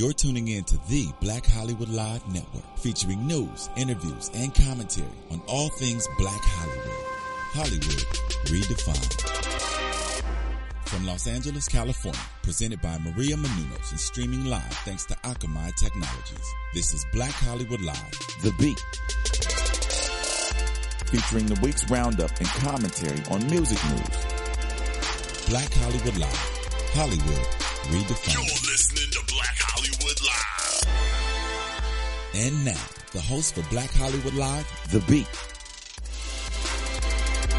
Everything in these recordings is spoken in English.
You're tuning in to the Black Hollywood Live Network, featuring news, interviews, and commentary on all things Black Hollywood. Hollywood redefined. From Los Angeles, California, presented by Maria Menounos and streaming live thanks to Akamai Technologies. This is Black Hollywood Live, The Beat. Featuring the week's roundup and commentary on music news. Black Hollywood Live, Hollywood redefined. And now, the host for Black Hollywood Live, The Beat.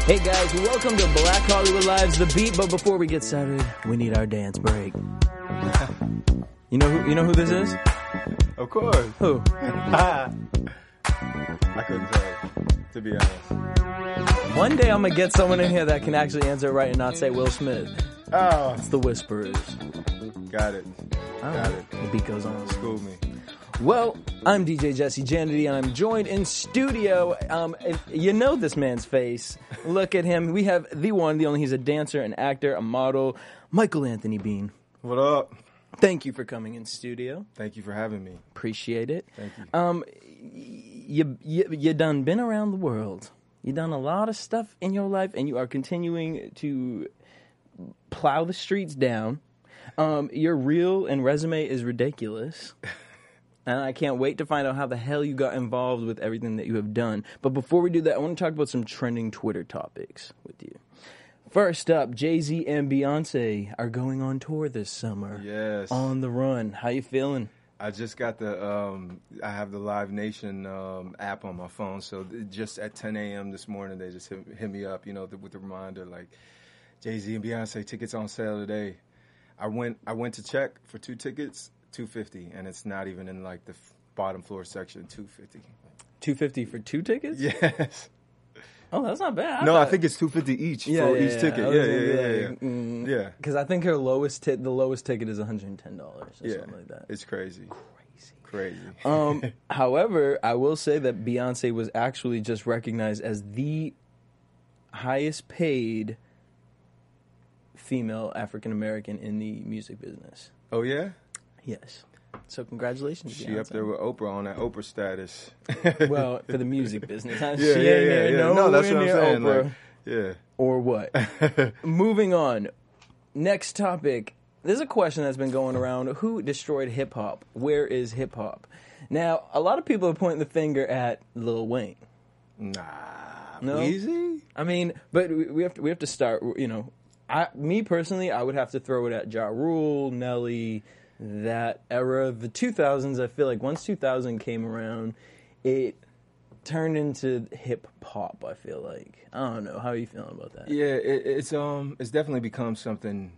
Hey guys, welcome to Black Hollywood Live's The Beat. But before we get started, we need our dance break. you know who? You know who this is? Of course. Who? I couldn't tell, to be honest. One day I'm gonna get someone in here that can actually answer it right and not say Will Smith. Oh, It's the Whispers. got it. Got it. The beat goes on. School me. Well, I'm DJ Jesse Janedy, and I'm joined in studio. Um, you know this man's face. Look at him. We have the one, the only. He's a dancer, an actor, a model. Mykal Anthony Bean. What up? Thank you for coming in studio. Thank you for having me. Appreciate it. Thank you. Um, you you you done been around the world. You done a lot of stuff in your life, and you are continuing to plow the streets down. Um, your reel and resume is ridiculous. And I can't wait to find out how the hell you got involved with everything that you have done. But before we do that, I want to talk about some trending Twitter topics with you. First up, Jay Z and Beyonce are going on tour this summer. Yes. On the run. How you feeling? I just got the um, I have the Live Nation um, app on my phone, so just at 10 a.m. this morning they just hit, hit me up, you know, th- with the reminder like Jay Z and Beyonce tickets on sale today. I went I went to check for two tickets, 250, and it's not even in like the f- bottom floor section, 250. Two fifty for two tickets? Yes. Oh, that's not bad. No, I think it's 250 each Yeah, for yeah, each yeah. ticket. I Yeah, yeah, like, yeah. mm, Yeah. Because I think her lowest ti- the lowest ticket is one hundred and ten dollars or Yeah, something like that. it's crazy. Crazy. Crazy. Um, however, I will say that Beyonce was actually just recognized as the highest paid female African American in the music business. oh yeah, Yes. So congratulations, she up there with Oprah on that Oprah status. Well, for the music business, huh? yeah, she yeah, ain't yeah, there yeah. No, that's nowhere what I'm saying. Oprah. Like, or what? Moving on. Next topic. There's a question that's been going around. Who destroyed hip hop? Where is hip hop? Now, a lot of people are pointing the finger at Lil Wayne. yeah. Nah, No? Weezy. I mean, but we we have to we have to start. You know, I me personally, I would have to throw it at Ja Rule, Nelly, that era, of the 2000s. I feel like once 2000 came around, it turned into hip hop. I feel like I don't know how are you feeling about that. Yeah, it, it's um, it's definitely become something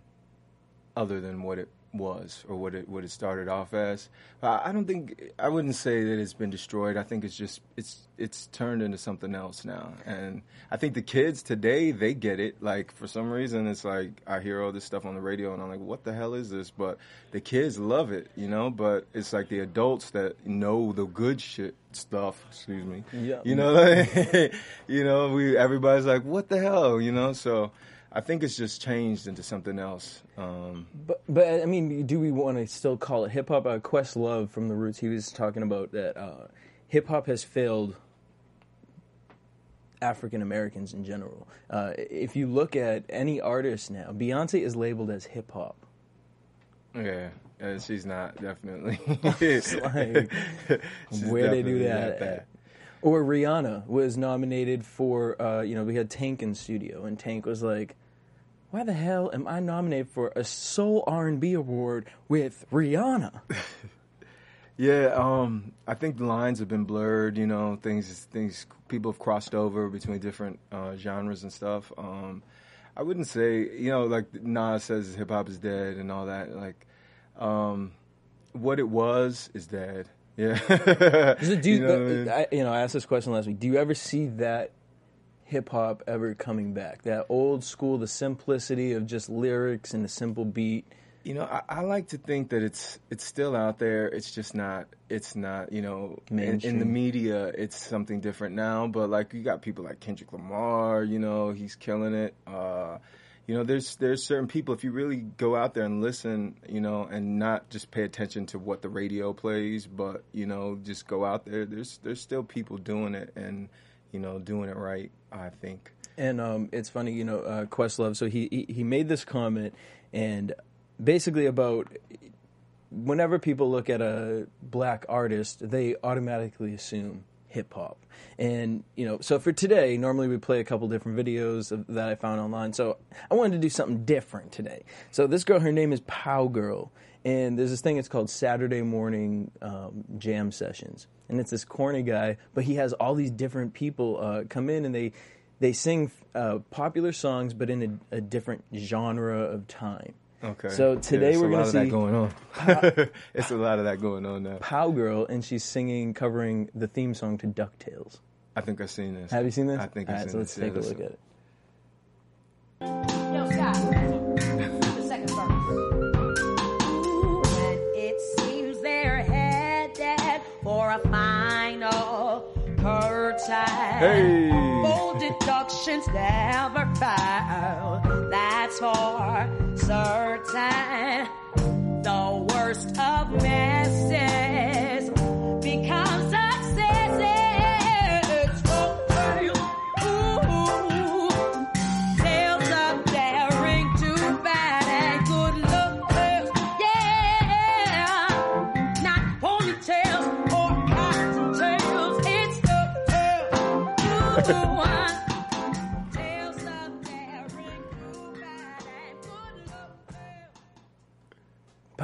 other than what it was or what it what it started off as. I, don't think I wouldn't say that it's been destroyed. I think it's just it's it's turned into something else now. And I think the kids today they get it. Like for some reason, it's like I hear all this stuff on the radio and I'm like, what the hell is this? But the kids love it, you know. But it's like the adults that know the good shit stuff. Excuse me. Yeah. You know, like, you know, we everybody's like, what the hell, you know? So. I think it's just changed into something else. Um, But but I mean, do we want to still call it hip hop? Uh, Questlove from the Roots, he was talking about that uh, hip hop has failed African Americans in general. Uh, if you look at any artist now, Beyonce is labeled as hip hop. Yeah, uh, she's not definitely. like, She's where they do definitely that. Or Rihanna was nominated for, uh, you know, we had Tank in studio, and Tank was like, "Why the hell am I nominated for a Soul R and B award with Rihanna?" Yeah, um, I think the lines have been blurred. You know, things things people have crossed over between different uh, genres and stuff. Um, I wouldn't say you know like Nas says hip hop is dead and all that. Like, um, what it was is dead. Yeah. So do you, know what I mean? I, you know, I asked this question last week. Do you ever see that hip hop ever coming back? That old school, the simplicity of just lyrics and a simple beat. You know, I, I like to think that it's it's still out there. It's just not. It's not. You know, in, in the media, it's something different now. But like, you got people like Kendrick Lamar. You know, he's killing it. Uh, you know, there's there's certain people. If you really go out there and listen, you know, and not just pay attention to what the radio plays, but you know, just go out there. There's there's still people doing it and you know doing it right. I think. And um, it's funny, you know, uh, Questlove. So he, he he made this comment, and basically about whenever people look at a black artist, they automatically assume hip hop. And you know, so for today, normally we play a couple different videos of, that I found online. So I wanted to do something different today. So this girl, her name is Pow Girl, and there's this thing. It's called Saturday Morning um, Jam Sessions, and it's this corny guy, but he has all these different people uh, come in and they they sing uh, popular songs, but in a, a different genre of time. Okay. So today Yeah, we're gonna a lot see- of that going on. it's a lot of that going on now. Pow Girl, and she's singing, covering the theme song to DuckTales. I think I've seen this. Have you seen this? I think All I've right, seen so let's this. Yeah, take a listen. look at it. Yo, for a final curtain. Hey. Full deductions never found. That's for certain. The worst of messes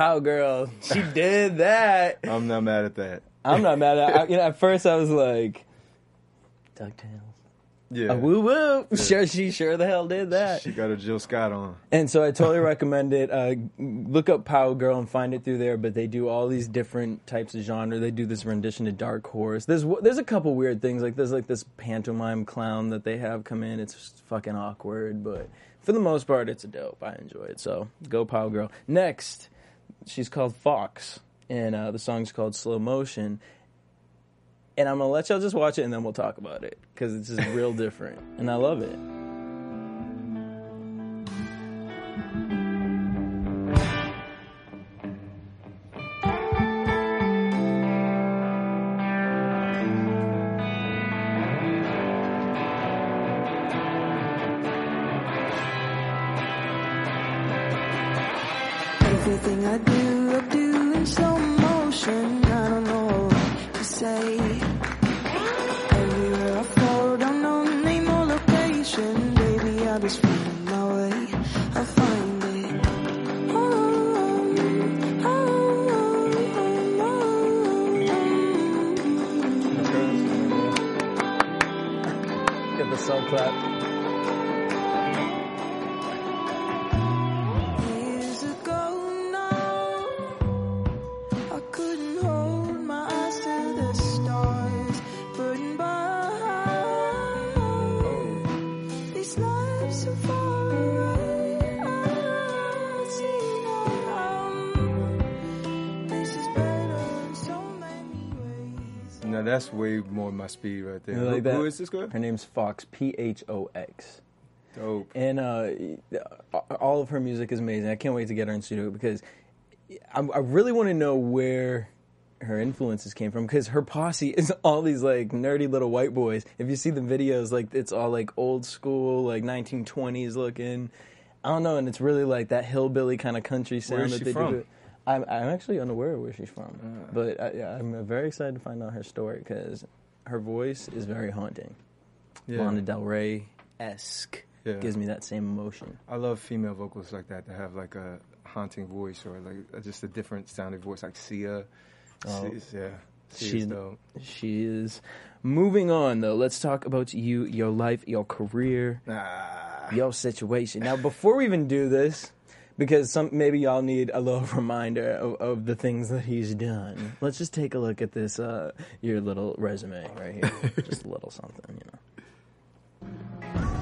Pow Girl, she did that. I'm not mad at that. I'm not mad at. I, you know, at first I was like, DuckTales. Yeah. Woo woo! Sure, she sure the hell did that. She got a Jill Scott on. And so I totally recommend it. Uh, look up Power Girl and find it through there. But they do all these different types of genre. They do this rendition to Dark Horse. There's there's a couple weird things like there's like this pantomime clown that they have come in. It's just fucking awkward, but for the most part, it's a dope. I enjoy it. So go Power Girl. Next, she's called Phox, and uh, the song's called Slow Motion. And I'm gonna let y'all just watch it, and then we'll talk about it because it's just real different, and I love it. Oh. That's way more my speed right there. You Who- like that? Who is this girl? Her name's Phox, P H O X. Dope. And uh, all of her music is amazing. I can't wait to get her in studio because I, I really want to know where her influences came from because her posse is all these like nerdy little white boys. If you see the videos, like it's all like old school, like 1920s looking. I don't know, and it's really like that hillbilly kind of country sound that they from? do. I'm, I'm actually unaware of where she's from, but I, yeah, I'm very excited to find out her story because her voice is very haunting. Yeah. Lana Del Rey esque. Yeah. Gives me that same emotion. I love female vocalists like that that have like a haunting voice or like uh, just a different sounding voice, like Sia. Oh. Yeah. She's dope. she is. Moving on though, let's talk about you, your life, your career, Ah. your situation. Now, before we even do this, because some maybe y'all need a little reminder of, of the things that he's done. Let's just take a look at this uh, your little resume right here. just a little something, you know.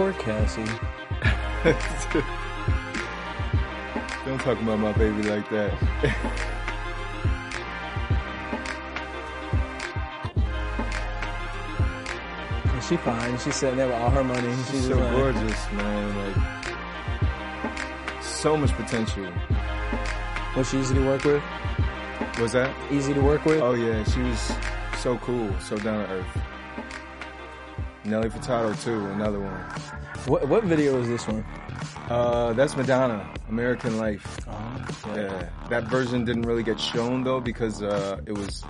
Poor Cassie. Don't talk about my baby like that. She fine. She's sitting there with all her money. She's She's so like, gorgeous, man. Like, so much potential. Was she easy to work with? Was that? Easy to work with? Oh yeah, she was so cool, so down to earth. Nelly Furtado too, another one. What what video is this one? Uh, that's Madonna, American Life. Oh, Yeah, that version didn't really get shown though because uh, it was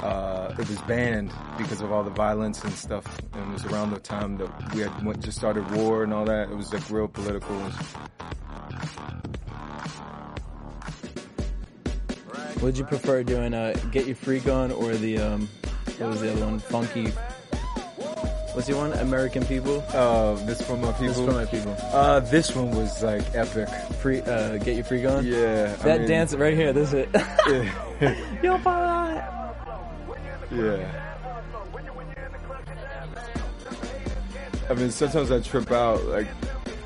uh, it was banned because of all the violence and stuff. And it was around the time that we had went, just started war and all that. It was like real political. Would you prefer doing uh, Get Your Freak On or the, um, what was the other one? Funky. What's the one? American People? Uh, this for my people. is for my people. Uh, this one was like epic. Free, uh, Get Your Freak On? Yeah, I That mean, dance right here, this is it. Yeah. Yo, bye. Yeah. I mean, sometimes I trip out, like,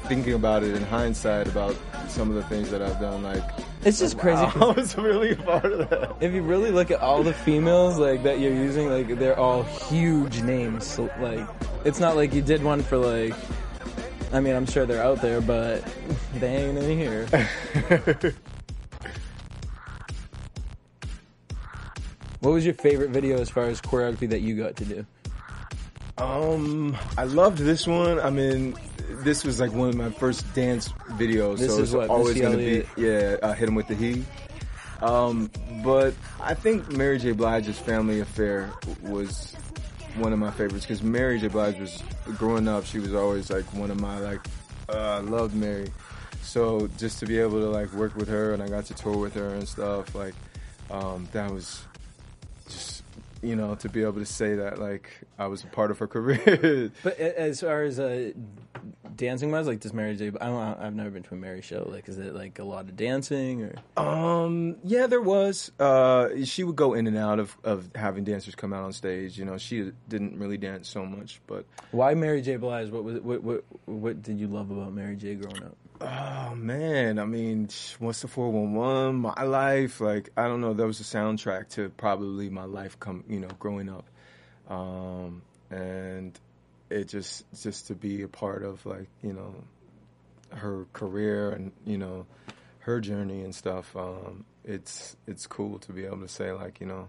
thinking about it in hindsight about some of the things that I've done. Like, It's just crazy. I was really part of that. If you really look at all the females like that you're using, like they're all huge names. So, like, it's not like you did one for like. I mean, I'm sure they're out there, but they ain't in here. what was your favorite video as far as choreography that you got to do? Um, I loved this one. I mean, this was like one of my first dance videos. This so it's what, always gonna be yeah. Uh, hit him with the he. Um, but I think Mary J. Blige's Family Affair was one of my favorites because Mary J. Blige was growing up. She was always like one of my like. Uh, I loved Mary, so just to be able to like work with her and I got to tour with her and stuff like um, that was you know to be able to say that like I was a part of her career. But as far as uh, dancing wise, like does Mary J. I don't. I've never been to a Mary show. Like, is it like a lot of dancing or? Um, yeah, there was. Uh, she would go in and out of, of having dancers come out on stage. You know, she didn't really dance so much, but Why Mary J. Blige? What was what what what did you love about Mary J. growing up? Oh man, I mean, what's the four one one? My life, like I don't know. That was a soundtrack to probably my life. Come, you know, growing up, um, and it just just to be a part of like you know her career and you know her journey and stuff. Um, it's it's cool to be able to say like you know,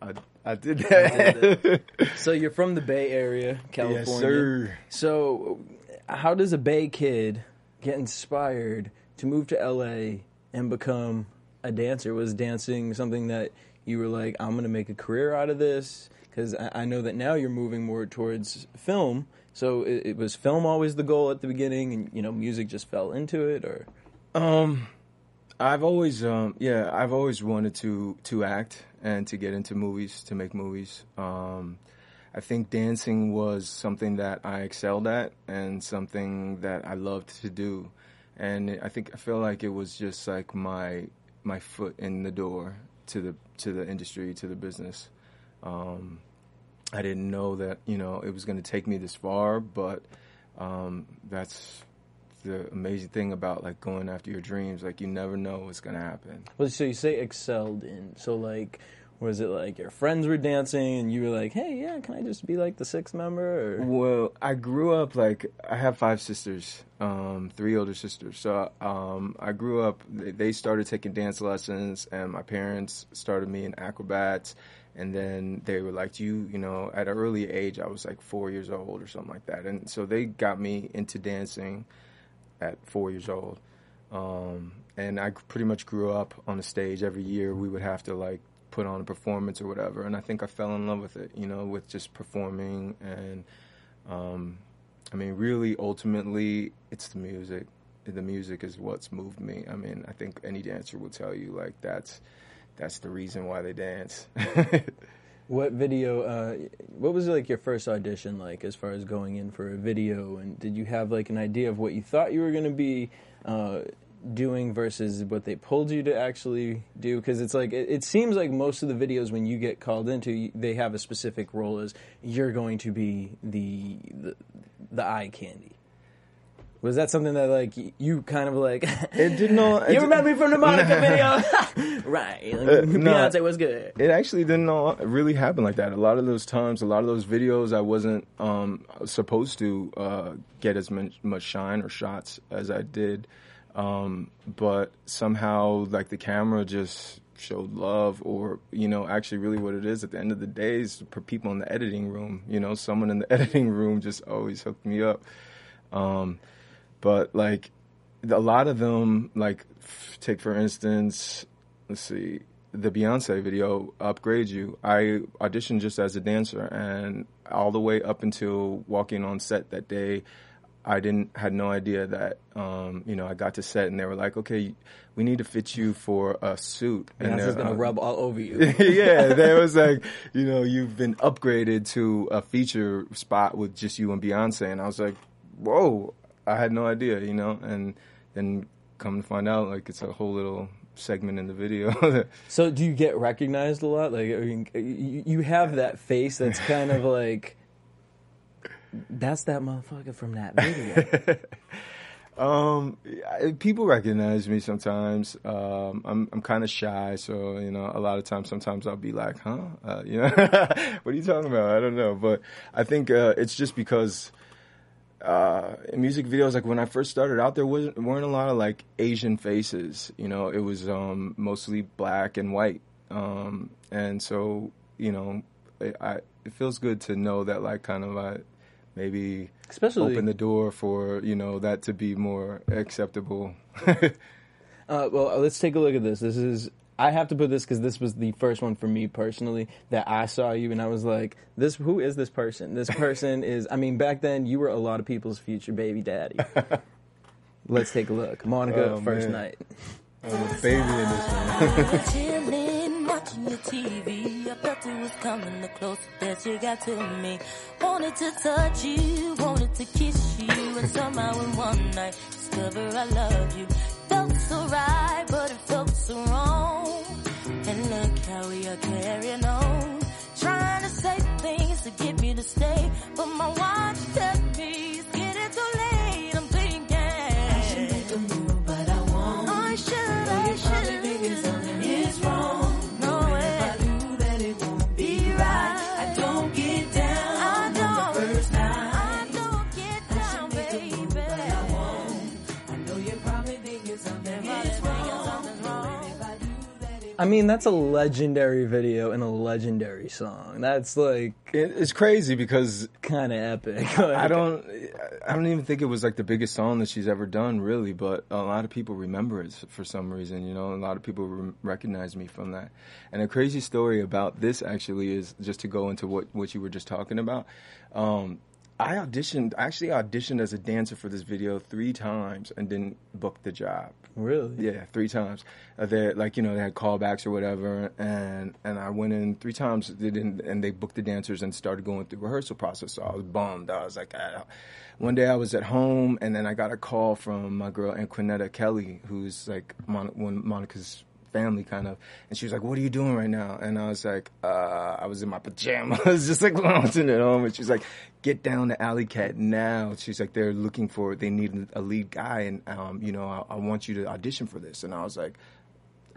I I did that. So you're from the Bay Area, California. yes, sir. So how does a Bay kid get inspired to move to LA and become a dancer? Was dancing something that you were like, I'm going to make a career out of this? Because I, I know that now you're moving more towards film. So it, it was film always the goal at the beginning, and you know, music just fell into it, or Um, I've always, um, yeah, I've always wanted to to act and to get into movies, to make movies. Um, I think dancing was something that I excelled at and something that I loved to do, and I think I feel like it was just like my my foot in the door to the to the industry, to the business. Um, I didn't know that you know it was going to take me this far, but um, that's the amazing thing about like going after your dreams. Like you never know what's going to happen. well, so you say excelled in. So like, was it like your friends were dancing and you were like, hey, yeah, can I just be like the sixth member? Or Well, I grew up like I have five sisters, um, three older sisters. So um, I grew up. they- started taking dance lessons, and my parents started me in acrobats. And then they were like, "You, you know, at an early age, I was like four years old or something like that." And so they got me into dancing at four years old. Um, and I pretty much grew up on the stage. Every year, we would have to like put on a performance or whatever. And I think I fell in love with it, you know, with just performing. And um, I mean, really, ultimately, it's the music. The music is what's moved me. I mean, I think any dancer will tell you like that's that's the reason why they dance. What video? Uh, what was like your first audition like, as far as going in for a video? And did you have like an idea of what you thought you were going to be uh, doing versus what they pulled you to actually do? Because it's like it, it seems like most of the videos when you get called into, they have a specific role as you're going to be the the, the eye candy. Was that something that like you kind of like? It did not. you remember me from the Monica video, right? Like, Uh, no. Beyonce was good. It actually didn't all really happen like that. A lot of those times, a lot of those videos, I wasn't um, supposed to uh, get as much, much shine or shots as I did, um, but somehow, like the camera just showed love, or you know, actually, really, what it is at the end of the day is for people in the editing room. You know, someone in the editing room just always hooked me up. Um, but like a lot of them, like take for instance, let's see, the Beyonce video, "Upgrade You." I auditioned just as a dancer, and all the way up until walking on set that day, I didn't had no idea that um, you know I got to set, and they were like, "Okay, we need to fit you for a suit." And they're, gonna uh, rub all over you. yeah, they was like, you know, you've been upgraded to a feature spot with just you and Beyonce, and I was like, whoa, I had no idea, you know, and then come to find out, like it's a whole little segment in the video. So do you get recognized a lot? Like I mean, you have that face that's kind of like that's that motherfucker from that video. Um, people recognize me sometimes. Um, I'm I'm kind of shy, so you know, a lot of times, sometimes I'll be like, "Huh," uh, you know, what are you talking about? I don't know, but I think uh, it's just because uh, music videos, like when I first started out, there wasn't weren't a lot of like Asian faces. You know, it was um, mostly black and white, um, and so you know, it, I, it feels good to know that like kind of I maybe Especially- open the door for you know that to be more acceptable. Uh, well, let's take a look at this. This is I have to put this because this was the first one for me personally that I saw you and I was like, "This who is this person? This person is." I mean, back then you were a lot of people's future baby daddy. let's take a look. Monica, Oh, first man. night. I'm a baby in this one. Chilling, watching your TV. I felt it was coming the closer that you got to me. Wanted to touch you, wanted to kiss you, and somehow in one night discover I love you. Felt so right, but it felt so wrong. And look how we are carrying on, trying to say things to get me to stay, but my watch I mean, that's a legendary video and a legendary song. That's like It, it's crazy because kind of epic. I don't, I don't even think it was like the biggest song that she's ever done, really. But a lot of people remember it for some reason. You know, a lot of people re- recognize me from that. And a crazy story about this actually is just to go into what what you were just talking about. Um, I auditioned, I actually auditioned as a dancer for this video three times and didn't book the job. really. Yeah, three times. Uh, they like you know they had callbacks or whatever, and and I went in three times. They didn't, and they booked the dancers and started going through rehearsal process. So I was bummed. I was like, ah. one day I was at home, and then I got a call from my girl Anquinetta Kelly, who's like Mon- one Monica's family kind of and she was like what are you doing right now and i was like uh i was in my pajamas just like lounging at home and she's like get down to alley cat now she's like they're looking for they need a lead guy and um you know i, I want you to audition for this and i was like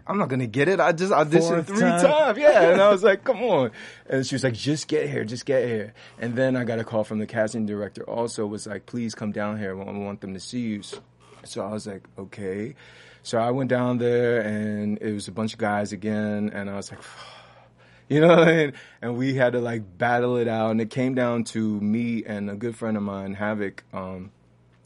I'm not gonna get it. I just auditioned Fourth three time. times. Yeah. And I was like, come on. And she was like, just get here, just get here. And then I got a call from the casting director also was like, please come down here. I want them to see you. So I was like, okay. So I went down there and it was a bunch of guys again. And I was like, you know, and, and we had to like battle it out. And it came down to me and a good friend of mine, Havoc. Um,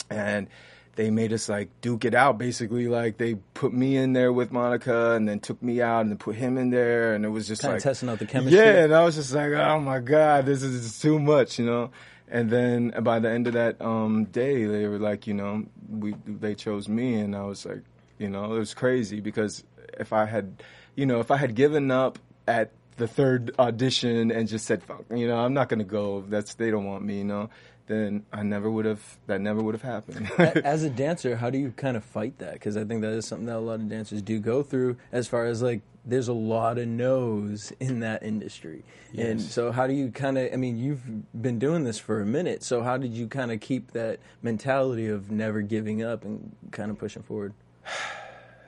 and they made us like duke it out basically like they put me in there with monica and then took me out and then put him in there and it was just Kinda like testing out the chemistry. yeah and i was just like oh my god this is too much you know and then by the end of that um, day they were like you know we they chose me and i was like you know it was crazy because if i had you know if i had given up at the third audition and just said fuck you know i'm not gonna go that's they don't want me you know then I never would have. That never would have happened. As a dancer, how do you kind of fight that? Because I think that is something that a lot of dancers do go through as far as like there's a lot of no's in that industry. And so how do you kind of I mean, you've been doing this for a minute. So how did you kind of keep that mentality of never giving up and kind of pushing forward?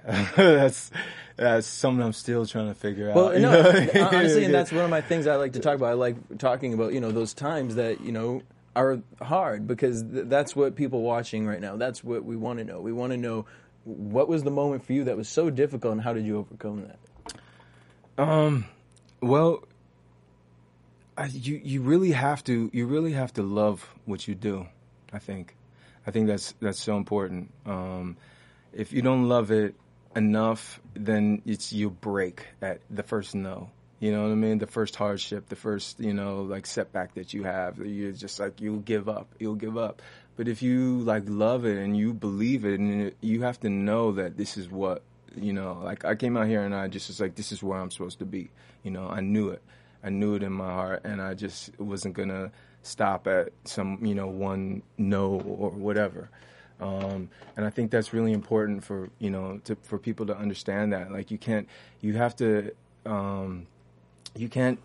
that's that's something I'm still trying to figure Well, out. you no, honestly, and that's one of my things I like to talk about. I like talking about you know those times that you know are hard because th- that's what people watching right now. That's what we want to know. We want to know what was the moment for you that was so difficult, and how did you overcome that? Um, Well, I, you you really have to you really have to love what you do. I think, I think that's that's so important. Um, if you don't love it enough, then it's you break at the first no. You know what I mean? The first hardship, the first you know like setback that you have, you're just like you'll give up. You'll give up. But if you like love it and you believe it, and you have to know that this is what you know. Like I came out here and I just was like, this is where I'm supposed to be. You know, I knew it. I knew it in my heart, and I just wasn't gonna stop at some you know one no or whatever. Um, and I think that's really important for you know to, for people to understand that. Like you can't, you have to, um, you can't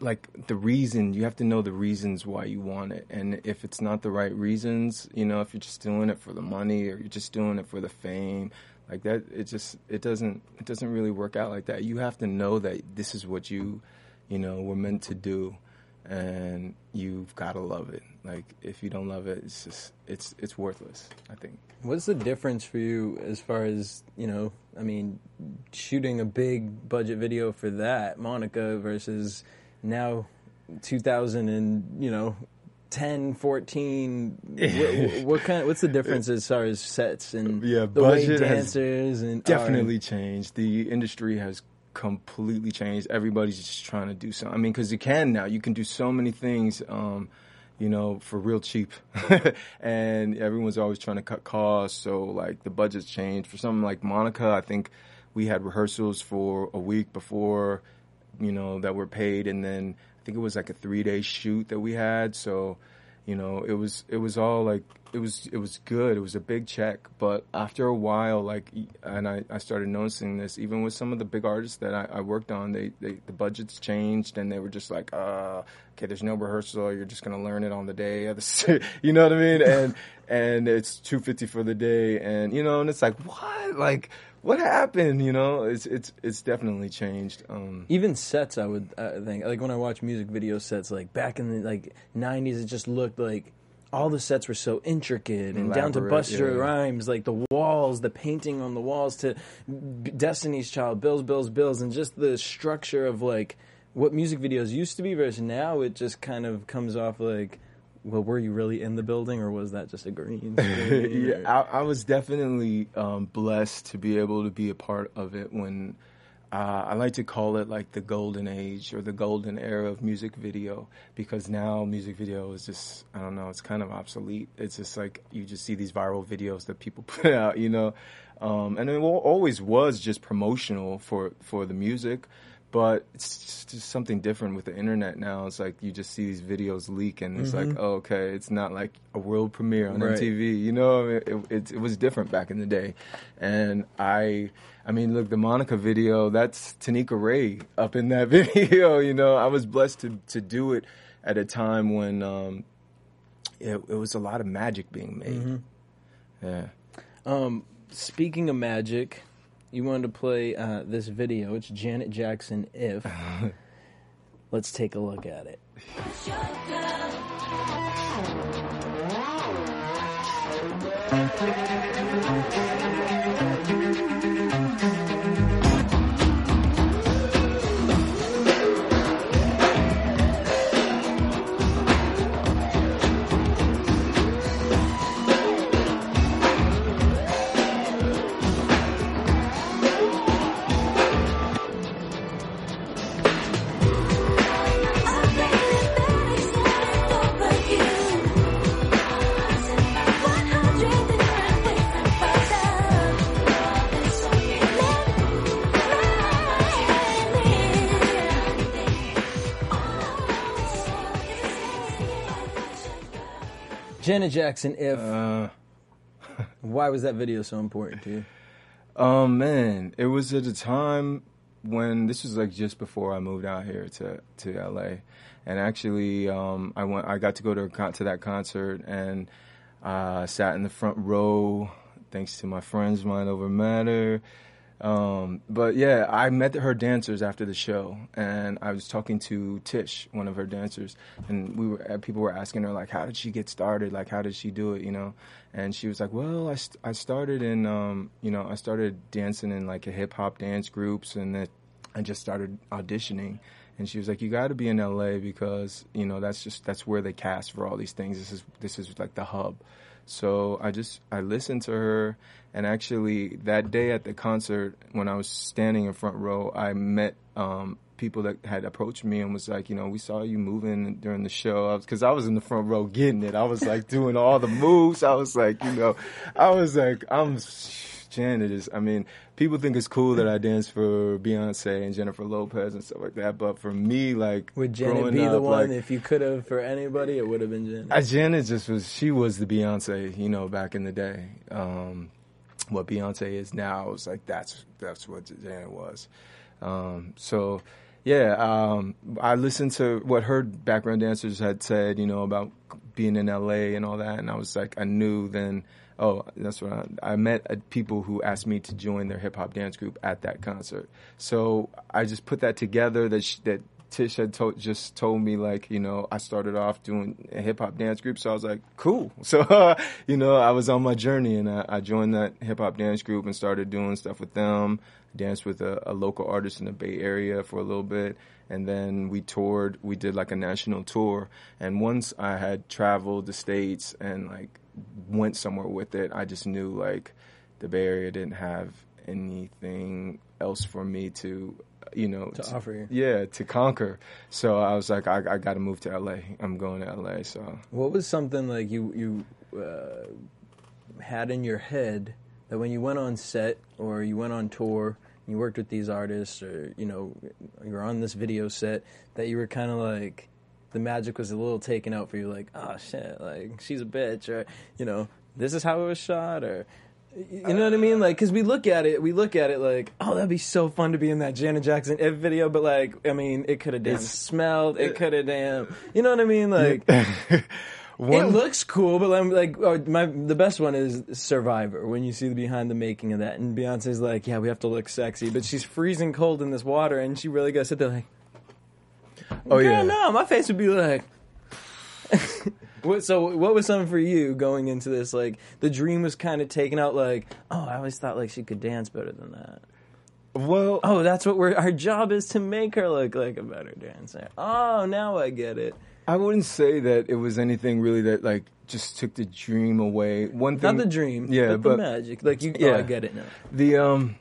like the reason you have to know the reasons why you want it. And if it's not the right reasons you know if you're just doing it for the money or you're just doing it for the fame like that it just it doesn't it doesn't really work out like that. You have to know that this is what you you know were meant to do and you've got to love it like if you don't love it it's just it's it's worthless i think What's the difference for you as far as you know? I mean, shooting a big budget video for that Monica versus now 2000 and you know 10 14 what, what kind what's the difference as far as sets and Yeah, the way budget dancers and definitely changed. The industry has completely changed. Everybody's just trying to do something. I mean, because you can now. You can do so many things, um, you know, for real cheap. and everyone's always trying to cut costs. So, like, the budget's changed. For something like Monica, I think we had rehearsals for a week before, you know, that were paid. And then I think it was like a three day shoot that we had. So, you know it was it was all like it was it was good. It was a big check. But after a while like and i, I started noticing this even with some of the big artists that i, I worked on they, they the budgets changed and they were just like uh okay there's no rehearsal. You're just gonna learn it on the day of the you know what i mean? And and it's 250 for the day. And you know and it's like what? Like what happened you know it's it's it's definitely changed um even sets i would uh, think like when i watch music video sets like back in the like 90s it just looked like all the sets were so intricate and down to Elaborate, Busta yeah. rhymes like the walls the painting on the walls to destiny's child bills bills bills and just the structure of like what music videos used to be versus now it just kind of comes off like well were you really in the building or was that just a green screen? yeah, I, I was definitely um, blessed to be able to be a part of it when uh, I like to call it like the golden age or the golden era of music video because now music video is just I don't know it's kind of obsolete. It's just like you just see these viral videos that people put out, you know, um, and it always was just promotional for for the music. But it's just something different with the internet now. It's like you just see these videos leak, and it's like, oh, okay, it's not like a world premiere on Right. MTV. You know, it, it, it was different back in the day. And I, I mean, look, the Monica video, that's Tanika Ray up in that video. You know, I was blessed to to do it at a time when um, it, it was a lot of magic being made. Yeah. Um, speaking of magic, you wanted to play uh, this video. It's Janet Jackson. If let's take a look at it. Janet Jackson. If Uh, why was that video so important to you? Oh man, it was at a time when this was like just before I moved out here to to LA, and actually um, I went I got to go to a con- to that concert and uh, sat in the front row thanks to my friends Mind Over Matter. Um, but yeah, I met her dancers after the show, and I was talking to Tish, one of her dancers, and we were uh, people were asking her like, how did she get started? Like, how did she do it? You know, and she was like, well, I, st- I started in, um, you know, I started dancing in like a hip hop dance groups, and then I just started auditioning. And she was like, "You got to be in LA because you know that's just that's where they cast for all these things. This is this is like the hub." So I just I listened to her, and actually that day at the concert, when I was standing in front row, I met um, people that had approached me and was like, you know, we saw you moving during the show, because I, was in the front row getting it. I was like doing all the moves. I was like, you know, I was like, I'm. Janet is. I mean, people think it's cool that I dance for Beyonce and Jennifer Lopez and stuff like that, but for me, like Would Janet be the one? like, if you could have for anybody, it would have been Janet. uh, Janet just was. She was the Beyonce, you know, back in the day. Um, what Beyonce is now was like that's that's what Janet was. Um, so, yeah, um, I listened to what her background dancers had said, you know, about being in LA and all that, and I was like, I knew then. Oh, that's what I, I met uh, people who asked me to join their hip hop dance group at that concert. So I just put that together that sh- that Tish had told, just told me like, you know, I started off doing a hip hop dance group, so I was like, cool. So, you know, I was on my journey and I, I joined that hip hop dance group and started doing stuff with them. Danced with a, a local artist in the Bay Area for a little bit, and then we toured. We did like a national tour, and once I had traveled the states and like went somewhere with it, I just knew like the Bay Area didn't have anything else for me to you know To offer you. yeah to conquer. So i was like i, I got to move to la i'm going to la so. What was something like you you uh, had in your head that when you went on set or you went on tour, you worked with these artists, or you know you were on this video set, that you were kind of like the magic was a little taken out for you, like oh shit, like she's a bitch, or you know this is how it was shot, or you know what I mean? Like, because we look at it, we look at it like, oh, that'd be so fun to be in that Janet Jackson Ed video, but like, I mean, it could have damn smelled, it could have damn, you know what I mean? Like, one it looks cool, but I'm like, oh, my the best one is Survivor when you see the behind the making of that, and Beyonce's like, yeah, we have to look sexy, but she's freezing cold in this water, and she really to sit there like, oh yeah, yeah no, my face would be like. What, so what was something for you going into this? Like the dream was kind of taken out. Like, oh, I always thought like she could dance better than that. well Oh, that's what we're. Our job is to make her look like a better dancer. Oh, now I get it. i wouldn't say that it was anything really that like just took the dream away one thing Not the dream, yeah but, but the magic. Like you, oh, Yeah. I get it now. The um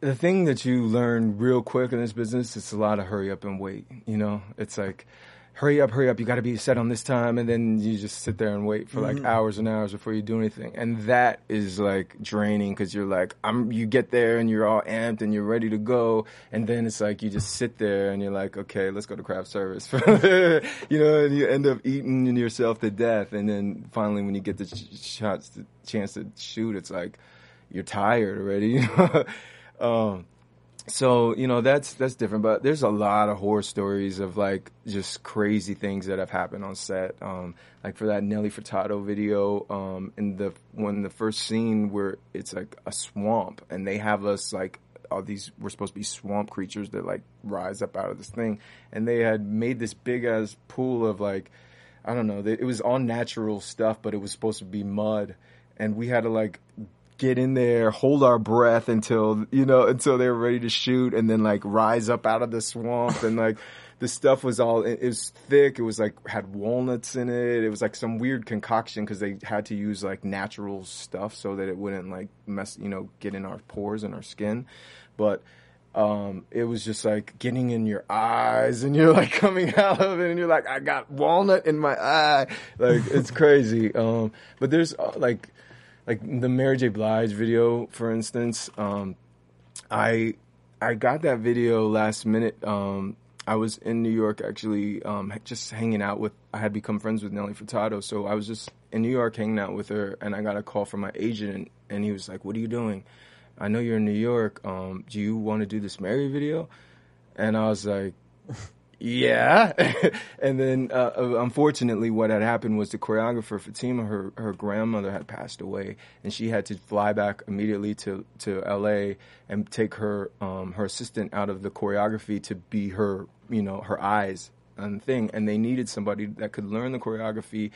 the thing that you learn real quick in this business it's a lot of hurry up and wait, you know? It's like hurry up, hurry up, you got to be set on this time and then you just sit there and wait for like mm-hmm. hours and hours before you do anything. And that is like draining cuz you're like I'm you get there and you're all amped and you're ready to go and then it's like you just sit there and you're like okay, let's go to craft service. you know, and you end up eating yourself to death and then finally when you get the ch- shots the chance to shoot it's like you're tired already. um, so you know that's that's different. But there's a lot of horror stories of like just crazy things that have happened on set. Um, like for that Nelly Furtado video, um, in the when the first scene where it's like a swamp and they have us like all these we're supposed to be swamp creatures that like rise up out of this thing, and they had made this big ass pool of like I don't know. It was all natural stuff, but it was supposed to be mud, and we had to like get in there, hold our breath until you know until they were ready to shoot, and then like rise up out of the swamp, and like the stuff was all it, was thick. It was like had walnuts in it. It was like some weird concoction because they had to use like natural stuff so that it wouldn't like mess you know get in our pores and our skin, but um, it was just like getting in your eyes and you're like coming out of it and you're like, I got walnut in my eye. Like, it's crazy. Um, but there's uh, like, like the Mary J. Blige video, for instance. Um, I, I got that video last minute. Um, I was in New York actually, um, just hanging out with, I had become friends with Nelly Furtado. So I was just in New York hanging out with her and I got a call from my agent and, he was like, what are you doing? I know you're in New York. Um, do you want to do this Mary video?" And I was like, "Yeah." and then, uh, uh, unfortunately, what had happened was the choreographer Fatima, her her grandmother had passed away, and she had to fly back immediately to to L.A. and take her um, her assistant out of the choreography to be her you know her eyes and thing, and they needed somebody that could learn the choreography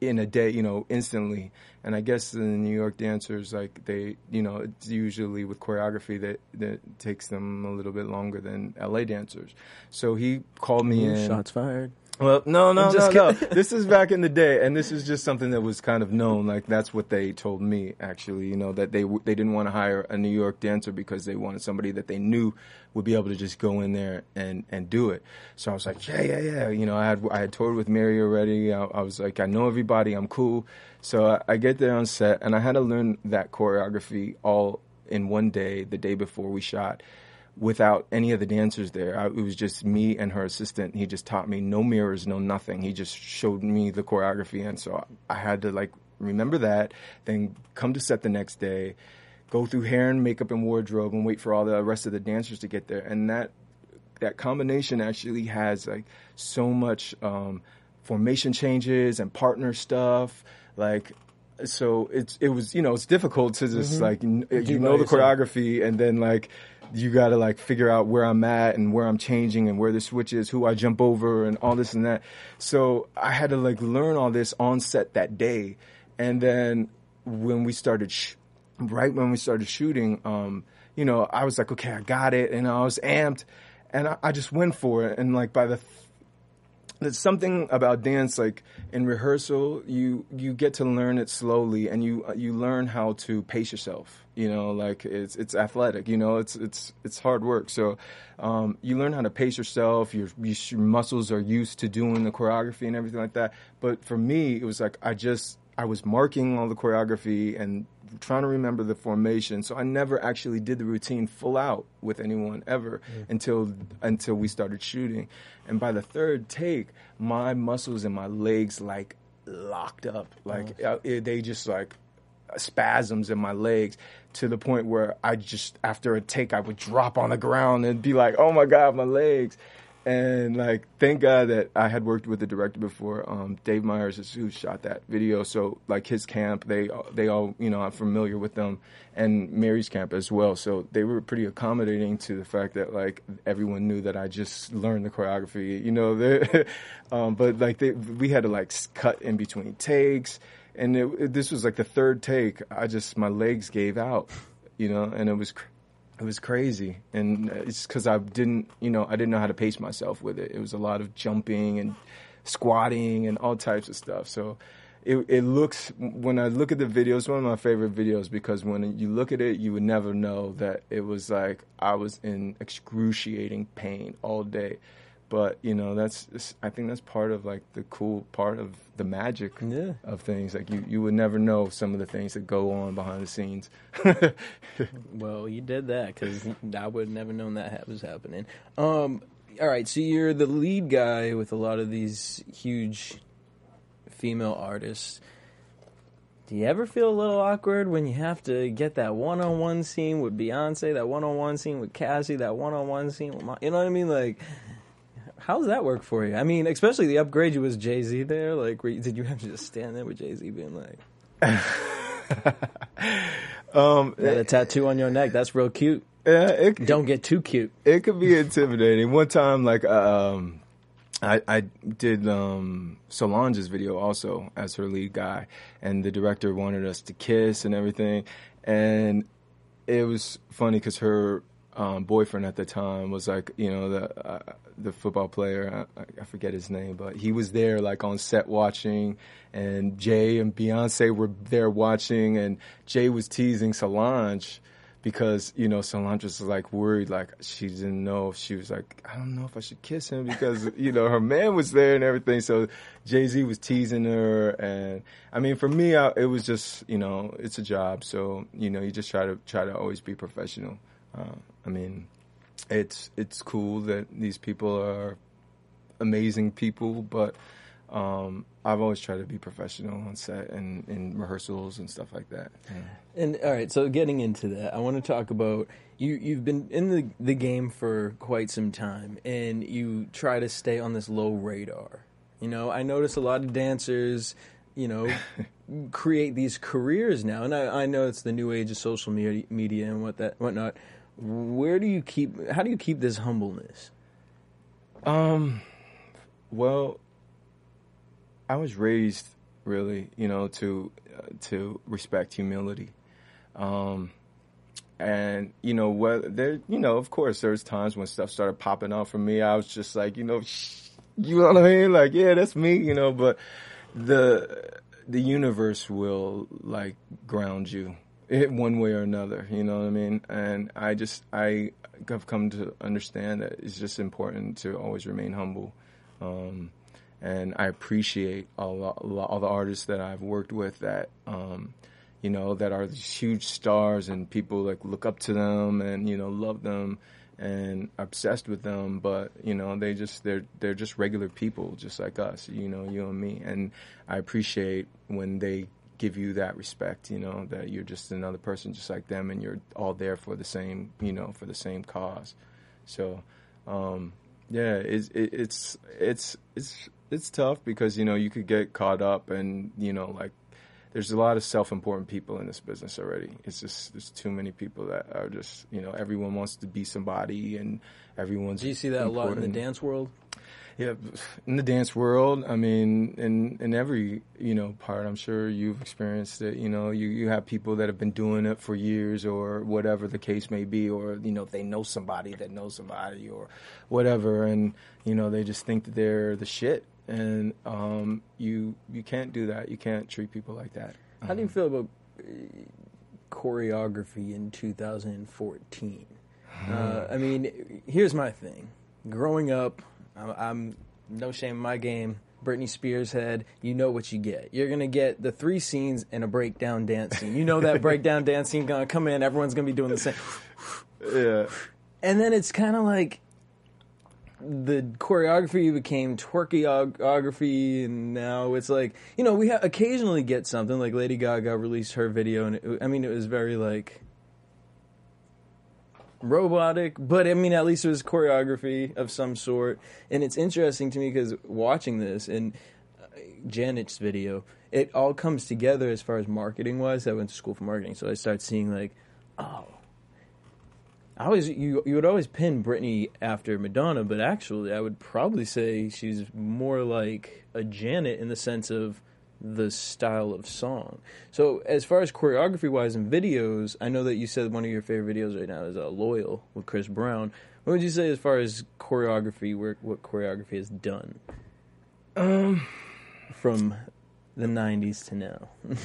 in a day, you know, instantly. And I guess the New York dancers, like they, you know, it's usually with choreography that that takes them a little bit longer than LA dancers. So he called me in. Shots fired. Well, no, no, no, just no. This is back in the day, and this is just something that was kind of known. Like that's what they told me, actually. You know, that they w- they didn't want to hire a New York dancer because they wanted somebody that they knew would be able to just go in there and and do it. So I was like, yeah, yeah, yeah. You know, I had I had toured with Mary already. I, I was like, I know everybody. I'm cool. So I, I get there on set, and I had to learn that choreography all in one day, the day before we shot without any of the dancers there. I, it was just me and her assistant. He just taught me no mirrors, no nothing. He just showed me the choreography, and so I had to like remember that. Then come to set the next day, go through hair and makeup and wardrobe, and wait for all the rest of the dancers to get there. And that that combination actually has like so much um, formation changes and partner stuff, like. So it's it was you know it's difficult to just like n- you know the yourself. choreography and then like you got to like figure out where I'm at and where I'm changing and where the switch is, who I jump over and all this and that. So I had to like learn all this on set that day. And then when we started, sh- right when we started shooting, um, you know, I was like, okay, I got it. And I was amped and I, I just went for it. And like by the there's something about dance like in rehearsal you you get to learn it slowly and you you learn how to pace yourself you know like it's it's athletic you know it's it's it's hard work. So um, you learn how to pace yourself your your muscles are used to doing the choreography and everything like that. But for me it was like I just I was marking all the choreography and trying to remember the formation. So I never actually did the routine full out with anyone ever until until we started shooting. And by the third take, my muscles and my legs like locked up. Like uh, it, they just like spasms in my legs to the point where I just after a take I would drop on the ground and be like, "Oh my god, my legs." And like, thank God that I had worked with the director before. Um, Dave Meyers is who shot that video. So like his camp, they they all you know I'm familiar with them, and Mary's camp as well. So they were pretty accommodating to the fact that like everyone knew that I just learned the choreography. You know, um, but like they, we had to like cut in between takes, and it, it- this was like the third take. I just my legs gave out, you know, and it was. Cr- it was crazy, and it's because I didn't, you know, I didn't know how to pace myself with it. It was a lot of jumping and squatting and all types of stuff. So it it looks when I look at the video, it's one of my favorite videos because when you look at it, you would never know that it was like I was in excruciating pain all day. But you know, that's I think that's part of like the cool part of the magic Yeah. of things. Like you, you would never know some of the things that go on behind the scenes. Well, you did that because I would have never known that was happening. Um, all right, so you're the lead guy with a lot of these huge female artists. Do you ever feel a little awkward when you have to get that one-on-one scene with Beyonce, that one-on-one scene with Cassie, that one-on-one scene with my, you know what I mean? Like, how does that work for you? I mean, especially the upgrade you was Jay Z there. Like, you, did you have to just stand there with Jay Z being like, um, got a tattoo on your neck? That's real cute. yeah, it, Don't get too cute. it could be intimidating. One time, like, um, I, I did um, Solange's video also as her lead guy, and the director wanted us to kiss and everything, and it was funny because her um, boyfriend at the time was like, you know, the uh, the football player. I, I forget his name, but he was there like on set watching, and Jay and Beyonce were there watching, and Jay was teasing Solange because you know Solange was like worried, like she didn't know if she was like, I don't know if I should kiss him because you know her man was there and everything. So Jay Z was teasing her, and I mean for me, I, it was just you know it's a job, so you know you just try to try to always be professional. Uh, I mean, it's it's cool that these people are amazing people, but um, I've always tried to be professional on set and in rehearsals and stuff like that. Yeah. And all right, so getting into that, I want to talk about you. You've been in the the game for quite some time, and you try to stay on this low radar. You know, I notice a lot of dancers, you know, create these careers now, and I, I know it's the new age of social media, media and what that whatnot. Where do you keep? How do you keep this humbleness? Um, well, I was raised really, you know, to uh, to respect humility. Um, and you know what? There, you know, of course, there's times when stuff started popping out for me. I was just like, you know, you know what I mean? Like, yeah, that's me, you know. But the the universe will like ground you it, one way or another. You know what I mean? And I just I have come to understand that it's just important to always remain humble. Um, and I appreciate all, all the artists that I've worked with that, um, you know, that are these huge stars and people like look up to them and you know love them and obsessed with them. But you know, they just they're they're just regular people, just like us. You know, you and me. And I appreciate when they give you that respect. You know, that you're just another person, just like them, and you're all there for the same, you know, for the same cause. So. Um, yeah, it's it's it's it's it's tough because you know you could get caught up and you know like there's a lot of self-important people in this business already. It's just there's too many people that are just you know everyone wants to be somebody and everyone's. Do you see that a lot in the dance world? Yeah, in the dance world, I mean, in in every you know part, I'm sure you've experienced it. You know, you you have people that have been doing it for years, or whatever the case may be, or you know, they know somebody that knows somebody, or whatever, and you know, they just think that they're the shit, and um, you you can't do that. You can't treat people like that. How do you feel about uh, choreography in 2014? Uh, I mean, here's my thing. Growing up, I'm, I'm no shame in my game. Britney Spears head, you know what you get. You're gonna get the three scenes and a breakdown dance scene. You know that breakdown dance scene gonna come in. Everyone's gonna be doing the same. Yeah, And then it's kind of like the choreography became twerkyography, and now it's like you know we ha- occasionally get something like Lady Gaga released her video, and it, I mean it was very like robotic, but I mean at least it was choreography of some sort, and it's interesting to me because watching this and uh, Janet's video, it all comes together as far as marketing wise. I went to school for marketing, so I start seeing like, oh. I always you you would always pin Britney after Madonna, but actually I would probably say she's more like a Janet in the sense of the style of song. So as far as choreography wise and videos, I know that you said one of your favorite videos right now is uh, "Loyal" with Chris Brown. What would you say as far as choreography? Where what choreography has done? um. from the '90s to now.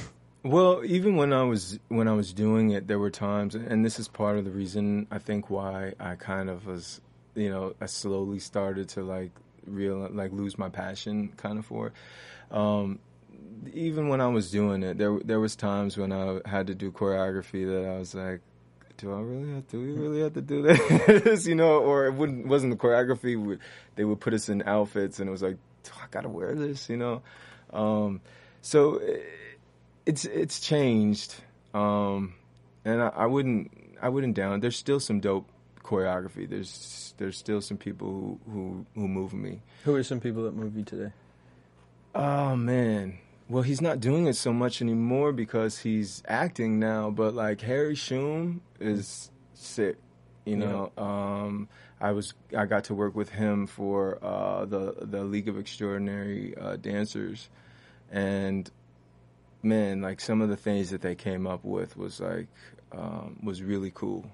Well, even when I was when I was doing it, there were times, and this is part of the reason I think why I kind of was, you know, I slowly started to like real like lose my passion kind of for it. Um, even when I was doing it, there there was times when I had to do choreography that I was like, do I really have to? Do we really have to do this? you know, or it wouldn't wasn't the choreography. They would put us in outfits, and it was like, I gotta wear this? You know, um, so. eh, it's it's changed, um, and I, I wouldn't I wouldn't down. There's still some dope choreography. There's there's still some people who who, who move me. Who are some people that move you today? Oh man. Well, he's not doing it so much anymore because he's acting now. But like Harry Shum is sick. You know, um, I was I got to work with him for uh, the the League of Extraordinary uh, Dancers, and man, like some of the things that they came up with was like um, was really cool.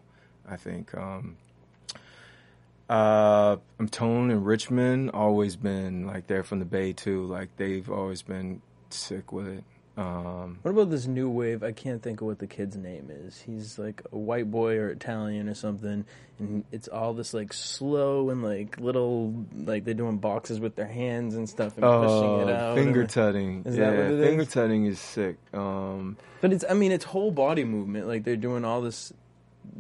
I think. Um, uh, I'm Tone and Richmond always been like they're from the Bay too. Like they've always been sick with it. Um, What about this new wave? I can't think of what the kid's name is. He's like a white boy or Italian or something, and it's all this like slow and like little like they're doing boxes with their hands and stuff and pushing it out. Oh, finger and- tutting. Is yeah, that what it finger is? tutting is sick. Um, But it's I mean it's whole body movement. Like they're doing all this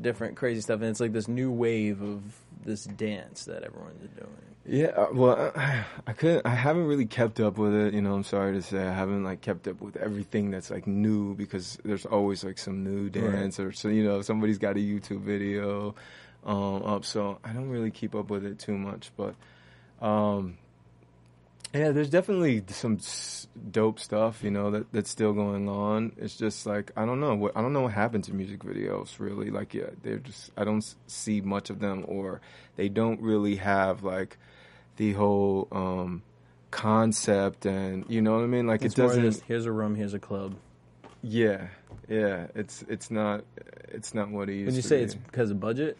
different crazy stuff, and it's like this new wave of this dance that everyone's doing? Yeah, uh, well, I, I couldn't. I haven't really kept up with it. You know, I'm sorry to say, I haven't like kept up with everything that's like new because there's always like some new dance or so. You know, somebody's got a YouTube video um, up, so I don't really keep up with it too much. But um, yeah, there's definitely some dope stuff. You know that that's still going on. It's just like I don't know what I don't know what happened to music videos. Really, like yeah, they're just I don't see much of them, or they don't really have like the whole um, concept and you know what I mean. Like It's it doesn't. just here's a room, here's a club. Yeah, yeah. It's it's not it's not what it used Would you say be. it's because of budget?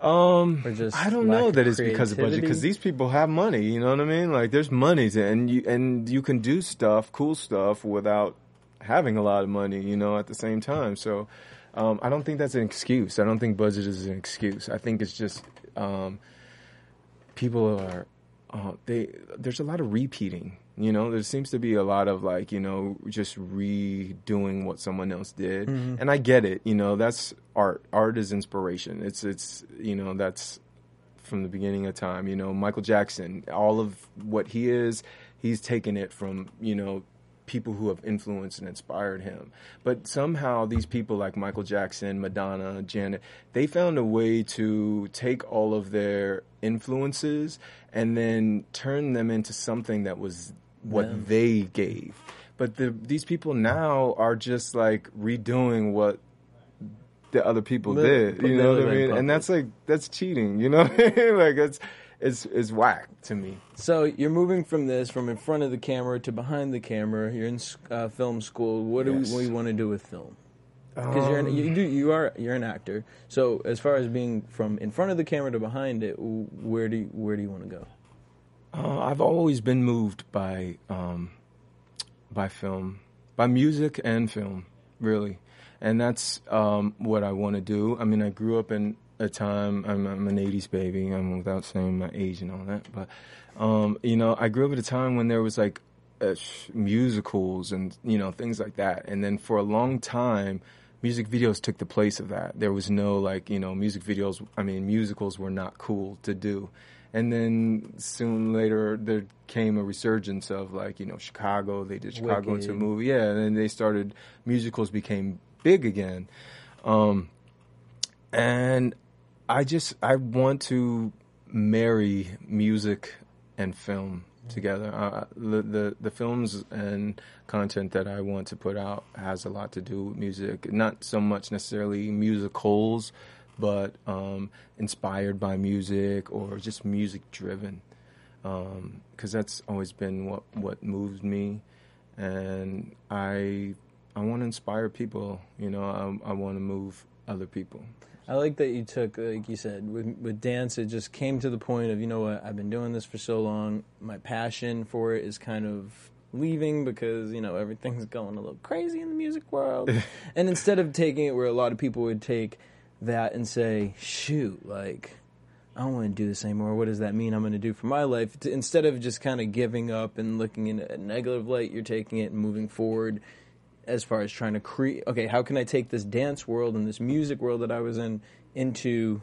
Um, Or just I don't know that it's because of budget because these people have money. You know what I mean? Like there's money to, and you and you can do stuff, cool stuff, without having a lot of money. You know, at the same time. So, um, I don't think that's an excuse. I don't think budget is an excuse. I think it's just um, people are uh, they. There's a lot of repeating. You know, there seems to be a lot of like you know just redoing what someone else did, mm-hmm. and I get it. You know, that's art. Art is inspiration. It's it's you know that's from the beginning of time. You know, Michael Jackson, all of what he is, he's taken it from, you know, people who have influenced and inspired him. But somehow these people like Michael Jackson, Madonna, Janet, they found a way to take all of their influences and then turn them into something that was what they gave. But the, these people now are just like redoing what the other people did. You know what I mean? puppet. And that's like that's cheating. You know, what I mean? like it's it's it's whack to me. So you're moving from this, from in front of the camera to behind the camera. You're in uh, film school. What do Yes. we, what do you want to do with film? Because you're an, you do you are you're an actor. So as far as being from in front of the camera to behind it, where do you, where do you want to go? Uh, I've always been moved by um, by film, by music and film, really, and that's um, what I want to do. I mean, I grew up in a time. I'm, I'm an '80s baby. I'm without saying my age and all that, but um, you know, I grew up at a time when there was like uh, musicals and you know things like that, and then for a long time. Music videos took the place of that. There was no like, you know, music videos. I mean, musicals were not cool to do and then soon later there came a resurgence of like you know Chicago. They did Chicago into a movie, yeah. And then they started musicals became big again, um, and I just I want to marry music and film together. Uh, the, the the films and content that I want to put out has a lot to do with music, not so much necessarily musicals, but um, inspired by music or just music driven. Because that's always been what what moves me, and I I want to inspire people. You know, I, I want to move other people. I like that you took, like you said, with with dance. It just came to the point of, you know what, I've been doing this for so long. My passion for it is kind of leaving because you know everything's going a little crazy in the music world. and instead of taking it where a lot of people would take that and say, "Shoot, like." I don't want to do this anymore. What does that mean I'm going to do for my life? To, instead of just kind of giving up and looking in a negative light, you're taking it and moving forward as far as trying to create okay how can i take this dance world and this music world that i was in into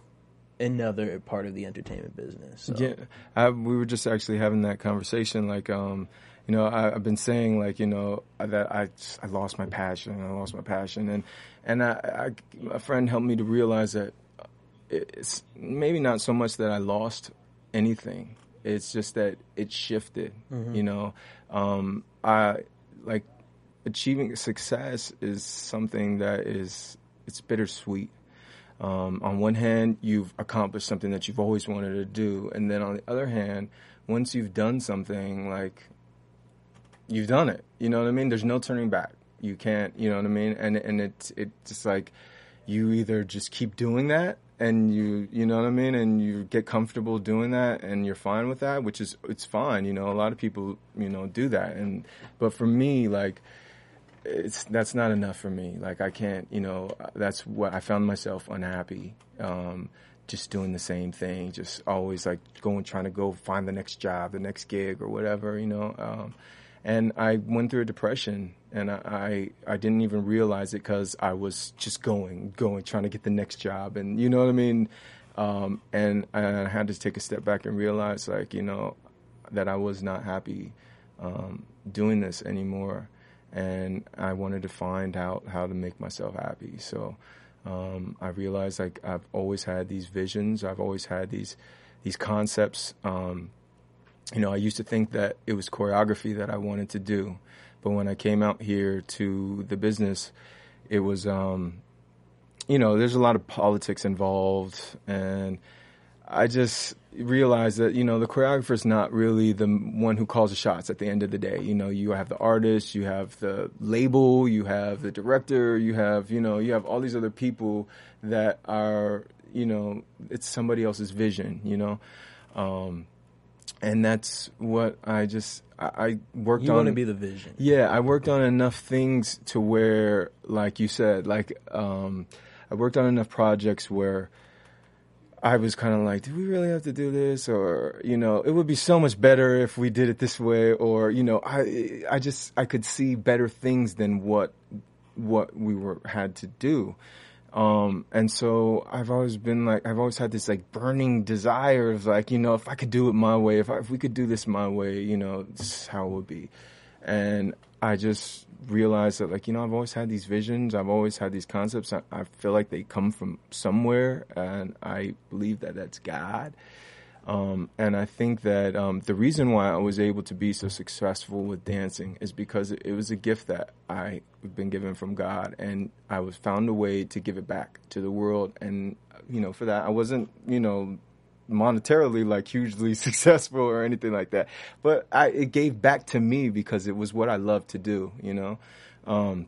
another part of the entertainment business so. Yeah, I, we were just actually having that conversation. Like, um, you know, I, I've been saying like, you know, that I I lost my passion. I lost my passion, and and I, I a friend helped me to realize that it's maybe not so much that I lost anything. It's just that it shifted. You know, um, I like achieving success is something that is it's bittersweet. Um, on one hand, you've accomplished something that you've always wanted to do, and then on the other hand, once you've done something, like you've done it. You know what I mean? There's no turning back. You can't. You know what I mean? And and it's it's just like you either just keep doing that and you you know what I mean and you get comfortable doing that and you're fine with that which is it's fine you know a lot of people you know do that and but for me like it's that's not enough for me like I can't you know that's what I found myself unhappy um just doing the same thing just always like going trying to go find the next job the next gig or whatever you know um and I went through a depression, and I I, I didn't even realize it because I was just going, going, trying to get the next job, and you know what I mean. Um, and I had to take a step back and realize, like, you know, that I was not happy um, doing this anymore. And I wanted to find out how to make myself happy. So um, I realized, like, I've always had these visions. I've always had these these concepts. Um, you know, I used to think that it was choreography that I wanted to do, but when I came out here to the business, it was, um, you know, there's a lot of politics involved, and I just realized that you know the choreographer is not really the one who calls the shots at the end of the day. You know, you have the artist, you have the label, you have the director, you have you know you have all these other people that are you know it's somebody else's vision. You know. Um, and that's what I just I, worked You on. want to be the vision. Yeah, I worked on enough things to where, like you said, like um, I worked on enough projects where I was kind of like, do we really have to do this? Or you know, it would be so much better if we did it this way. Or you know, I I just I could see better things than what what we were had to do. Um, and so I've always been like, I've always had this like burning desire of like, you know, if I could do it my way, if I, if we could do this my way, you know, this is how it would be. And I just realized that like, you know, I've always had these visions. I've always had these concepts. I, I feel like they come from somewhere and I believe that that's God. Um, and I think that um, the reason why I was able to be so successful with dancing is because it, was a gift that I had been given from God, and I was found a way to give it back to the world. And you know, for that, I wasn't you know monetarily like hugely successful or anything like that, but I, it gave back to me because it was what I loved to do. You know. Um,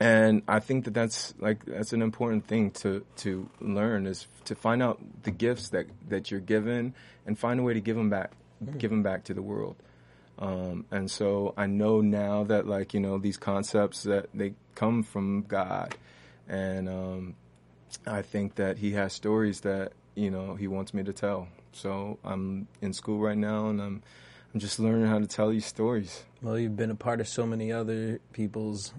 and I think that that's like that's an important thing to to learn is to find out the gifts that that you're given and find a way to give them back, give them back to the world. Um, and so I know now that like you know these concepts that they come from God, and um, I think that He has stories that you know He wants me to tell. So I'm in school right now, and I'm I'm just learning how to tell these stories. Well, you've been a part of so many other people's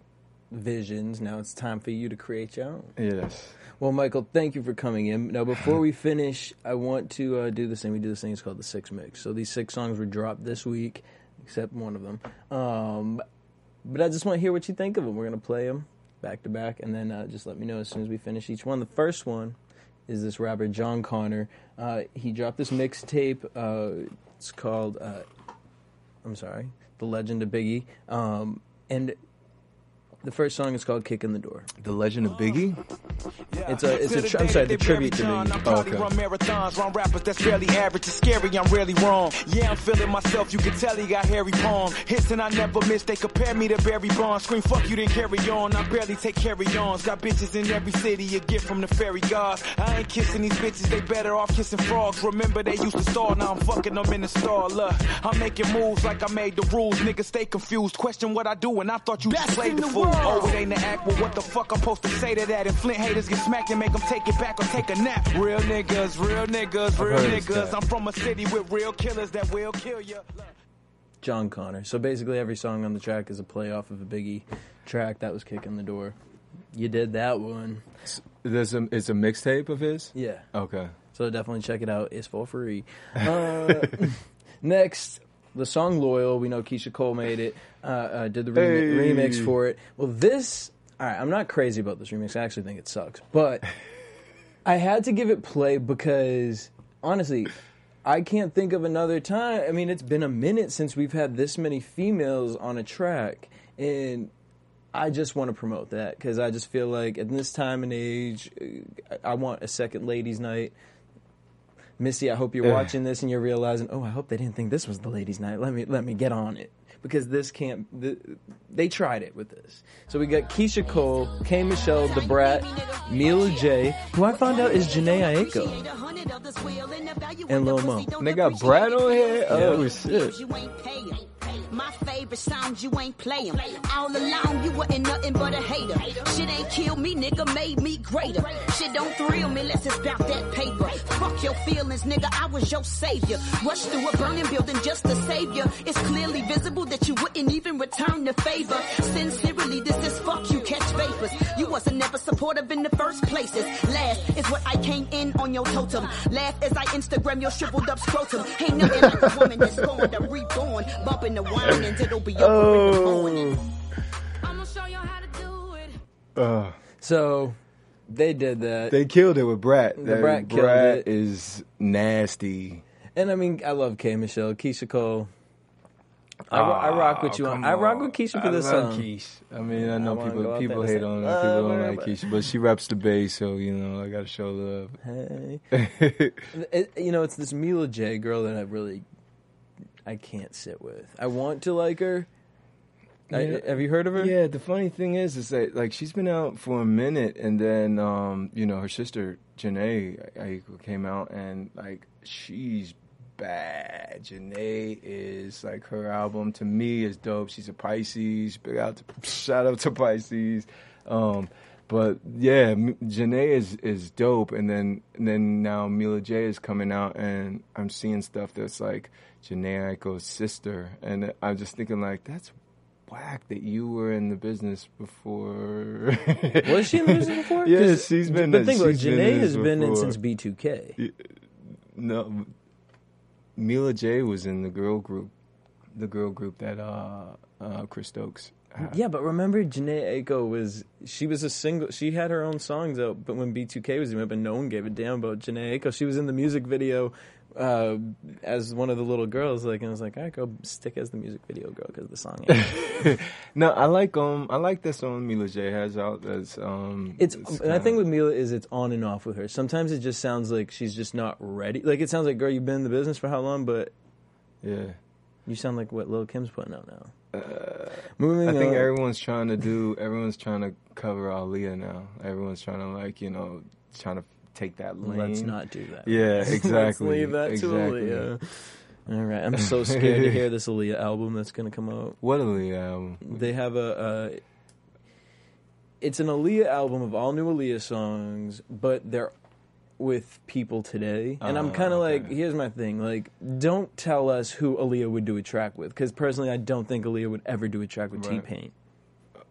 visions. Now it's time for you to create your own. Yes. Well, Michael, thank you for coming in. Now, before we finish, I want to uh, do this thing. We do this thing. It's called the Six Mix. So these six songs were dropped this week, except one of them. Um, but I just want to hear what you think of them. We're gonna play them back to back, and then uh, just let me know as soon as we finish each one. The first one is this rapper Jon Connor. Uh, he dropped this mixtape. Uh, it's called. Uh, I'm sorry, The Legend of Biggie. Um, and the first song is called "Kick in the Door." The Legend of Biggie. It's a. It's a. Tri- I'm sorry, the tribute to Biggie. I'm proud to oh, run marathons, run rappers that's barely average. It's scary, I'm really wrong. Yeah, I'm feeling myself. You can tell he got hairy palms. Hits and I never miss. They compare me to Barry Bonds. Scream fuck you, then carry on. I barely take carry ons. Got bitches in every city. You get from the fairy gods. I ain't kissing these bitches. They better off kissing frogs. Remember they used to stall. Now I'm fucking them in the stall. Look, I'm making moves like I made the rules. Niggas stay confused. Question what I do, and I thought you just played the fool. Oh, it ain't the act. Well, what the fuck I'm supposed to say to that? If Flint haters get smacked and make them take it back or take a nap. Real niggas, real niggas, real niggas. I'm from a city with real killers that will kill you. Jon Connor. So basically, every song on the track is a play off of a Biggie track that was kicking the door. You did that one, There's a it's a mixtape of his. yeah. Okay. So definitely check it out. It's for free. Uh, next, the song "Loyal." We know Keyshia Cole made it. Uh, uh, did the remi- Hey. remix for it. Well, this. All right, I'm not crazy about this remix. I actually think it sucks, but I had to give it play because honestly, I can't think of another time. I mean, it's been a minute since we've had this many females on a track, and I just want to promote that because I just feel like at this time and age, uh, I want a second ladies' night. Missy, I hope you're Yeah. watching this and you're realizing, oh, I hope they didn't think this was the ladies' night. Let me let me get on it because this can't. The, they tried it with this. So we got Keyshia Cole, K. Michelle, The Brat, Mila J, who I found out is Jhené Aiko, and Lil Mo. And they got Brat on here. Oh shit. My favorite sounds you ain't playing. All along you wasn't nothing but a hater. Shit ain't killed me, nigga, made me greater. Shit don't thrill me unless it's about that paper. Fuck your feelings, nigga, I was your savior. Rushed through a burning building just to save you. It's clearly visible that you wouldn't even return the favor. Sincerely, this is fuck you, catch vapors. You wasn't never supportive in the first places. Last is what I came in on your totem. Laugh as I Instagram your shriveled up scrotum. Ain't nothing like a woman that's going to reborn. Bumping the wine and it'll be over in the morning. I'ma show you how to do it. Uh, So they did that. they killed it with Brat. The That- Brat killed Brat it. is nasty. and I mean, I love K Michelle, Keyshia Cole. I, ro- I rock with you on. Come I rock with Keyshia for this song. Keyshia. I mean, I know I people people hate on her. "Uh, People don't whatever." like Keisha, but she reps the bass, so you know I gotta show love. Hey. It- you know, it's this Mila J girl that I really, I can't sit with. I want to like her. I- Yeah. have you heard of her? Yeah, the funny thing is, is that like she's been out for a minute, and then um, you know her sister Jhené Aiko came out, and like she's bad. Jhené is like her album to me is dope. She's a Pisces. Big out, to, shout out to Pisces. Um, but yeah, M- Jhené is is dope, and then and then now Mila J is coming out, and I'm seeing stuff that's like Jhené Aiko's sister, and I'm just thinking like that's whack that you were in the business before. Was she in the business before? Yeah, she's been. But think about it, she's been Jhené has this been in since B2K. No, Mila J was in the girl group, the girl group that uh, uh, Chris Stokes. had. Yeah, but remember Jhené Aiko was she was a single. She had her own songs out, but when B2K was doing it, but no one gave a damn about Jhené Aiko. She was in the music video uh, as one of the little girls. Like, and I was like, all right, go stick as the music video girl because the song. ain't." No, I like um, I like that song Mila J has out. That's um, It's and I kinda- think with Mila is it's on and off with her. Sometimes it just sounds like she's just not ready. Like it sounds like, girl, you've been in the business for how long? But yeah. you sound like what Lil Kim's putting out now. Moving Uh, I think on. everyone's trying to do. Everyone's trying to cover Aaliyah now. Everyone's trying to like you know trying to take that lane. Let's not do that. Yeah, Let's exactly. leave that exactly. to Aaliyah. All right, I'm so scared to hear this Aaliyah album that's going to come out. What Aaliyah album? They have a. Uh, it's an Aaliyah album of all new Aaliyah songs, but they're with people today. And I'm Oh, kind of like, here's my thing: like, don't tell us who Aaliyah would do a track with, because personally, I don't think Aaliyah would ever do a track with T Pain.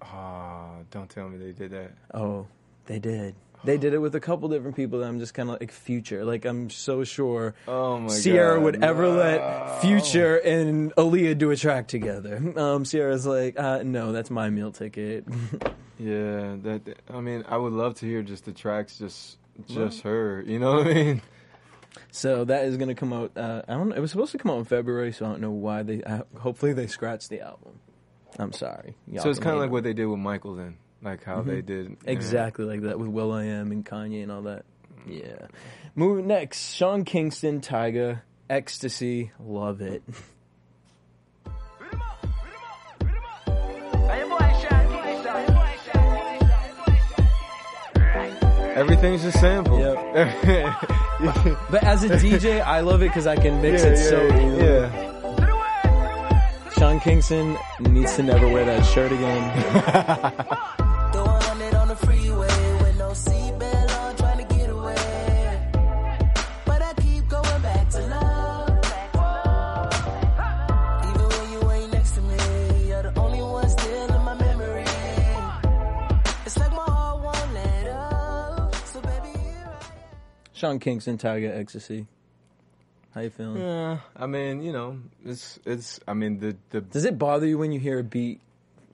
Ah, don't tell me they did that. Oh, they did. They did it with a couple different people that I'm just kind of like Future. Like I'm so sure Oh my Ciara God, would ever let Future and Aaliyah do a track together. Um, Ciara's like, uh, no, that's my meal ticket. Yeah, that. I mean, I would love to hear just the tracks, just just her. You know what I mean? so that is gonna come out. Uh, I don't. It was supposed to come out in February, so I don't know why they. Uh, hopefully they scratched the album. I'm sorry. Y'all so it's kind of like what they did with Michael then, like how they did yeah. Mm-hmm. Exactly like that with will.i.am and Kanye and all that. Yeah. Moving next, Sean Kingston, Tyga, Ecstasy, love it. Everything's a sample. Yep. But as a DJ, I love it because I can mix it so easily. yeah. Sean Kingston needs to never wear that shirt again. Sean Kingston, Tyga Ecstasy. How you feeling? Yeah, I mean, you know, it's it's. I mean, the the Does it bother you when you hear a beat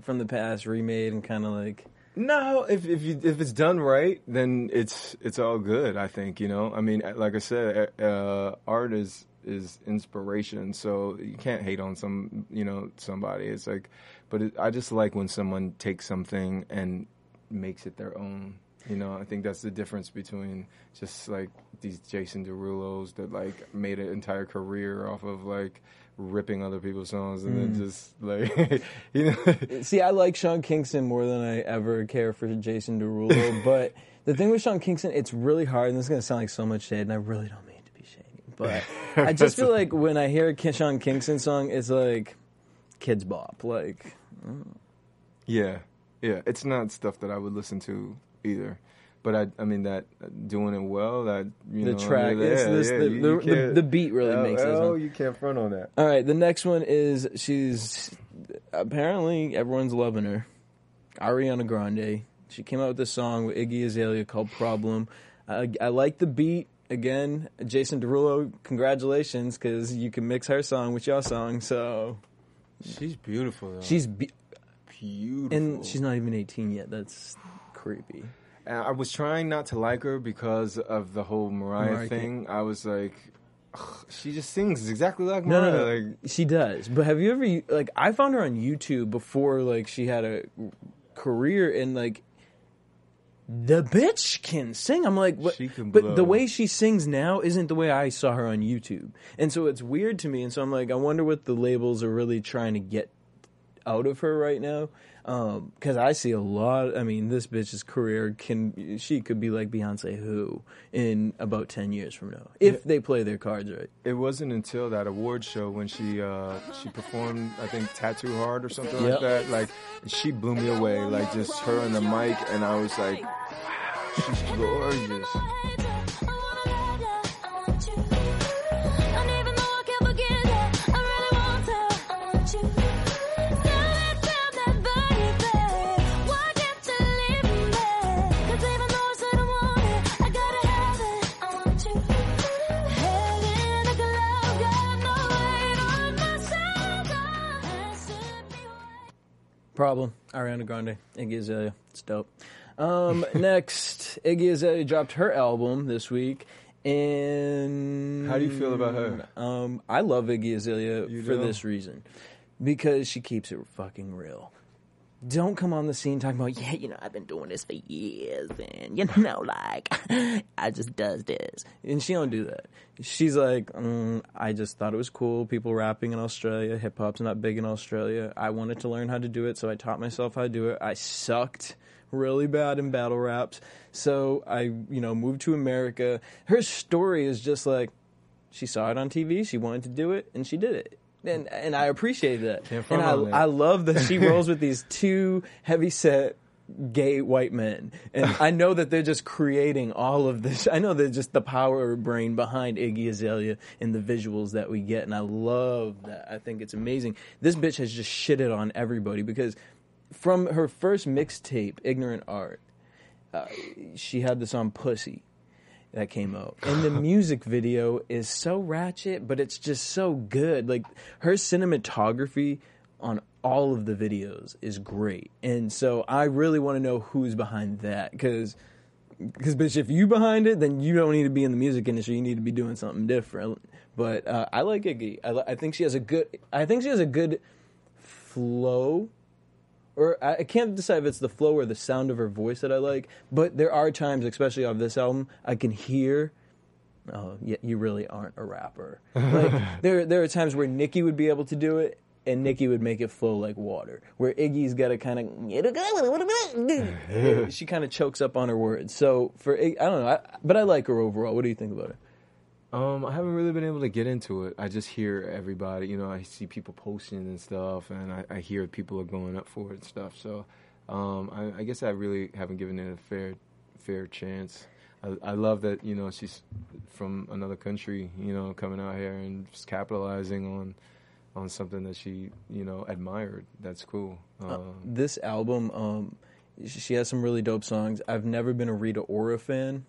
from the past remade and kind of like, No, if if you if it's done right, then it's it's all good. I think you know. I mean, like I said, uh, art is is inspiration, so you can't hate on some you know somebody. It's like, but it, I just like when someone takes something and makes it their own. You know, I think that's the difference between just like these Jason Derulos that like made an entire career off of like ripping other people's songs and then mm. just like you know. See, I like Sean Kingston more than I ever care for Jason Derulo. but the thing with Sean Kingston, it's really hard, and this is going to sound like so much shade, and I really don't mean to be shady. But I just feel like when I hear a Sean Kingston song, it's like Kidz Bop. Like, mm. Yeah, yeah. It's not stuff that I would listen to either. But I, I mean that uh, doing it well. That you The know, track, it's this- yeah, the- you- the- you the- the beat really makes it, Oh, you can't front on that. all right, the next one is she's apparently everyone's loving her. Ariana Grande. She came out with this song with Iggy Azalea called Problem. I, I like the beat. Again, Jason Derulo, congratulations, because you can mix her song with your song. So She's beautiful. Though. she's be- beautiful, and she's not even 18 yet. That's creepy. And I was trying not to like her because of the whole Mariah, Mariah thing. I was like, she just sings exactly like Mariah. no, no. Like, she does. But have you ever like I found her on YouTube before like she had a career and like the bitch can sing. I'm like, what? But the way she sings now isn't the way I saw her on YouTube, and so it's weird to me. And so I'm like, I wonder what the labels are really trying to get out of her right now. Because I see a lot. I mean, this bitch's career can she could be like Beyonce, who in about ten years from now, if they play their cards right. it wasn't until that award show when she uh, she performed, I think, "Tattooed Heart" or something Yep. like that. Like, she blew me away. Like, just her on the mic, and I was like, she's gorgeous. Problem. Ariana Grande, Iggy Azalea. It's dope. Um, next, Iggy Azalea dropped her album this week. And How do you feel about her? Um, I love Iggy Azalea You for do? this reason, because she keeps it fucking real. Don't come on the scene talking about yeah, you know I've been doing this for years, and you know like I just does this, and she don't do that. She's like, mm, I just thought it was cool. People rapping in Australia, hip hop's not big in Australia. I wanted to learn how to do it, so I taught myself how to do it. I sucked really bad in battle raps, so I you know moved to America. Her story is just like she saw it on TV, she wanted to do it, and she did it. And and I appreciate that. And I on. I love that she rolls with these two heavy set gay white men. And I know that they're just creating all of this. I know they're just the power brain behind Iggy Azalea and the visuals that we get. And I love that. I think it's amazing. This bitch has just shitted on everybody because from her first mixtape, Ignorant Art, uh, she had the song Pussy that came out. And the music video is so ratchet, but it's just so good. Like her cinematography on all of the videos is great. And so I really want to know who's behind that cuz cuz bitch if you behind it then you don't need to be in the music industry. You need to be doing something different. But uh, I like Iggy. I, I think she has a good I think she has a good flow or I can't decide if it's the flow or the sound of her voice that I like, but there are times, especially on this album, I can hear. Oh, yeah, you really aren't a rapper. Like there, there are times where Nicki would be able to do it, and Nicki would make it flow like water. Where Iggy's got to kind of, she kind of chokes up on her words. So for I don't know, I, but I like her overall. What do you think about her? Um, I haven't really been able to get into it. I just hear everybody, you know, I see people posting and stuff, and I, I hear people are going up for it and stuff. So, um, I, I guess I really haven't given it a fair, fair chance. I, I love that, you know, she's from another country, you know, coming out here and just capitalizing on, on something that she, you know, admired. That's cool. Um, This album, um, she has some really dope songs. I've never been a Rita Ora fan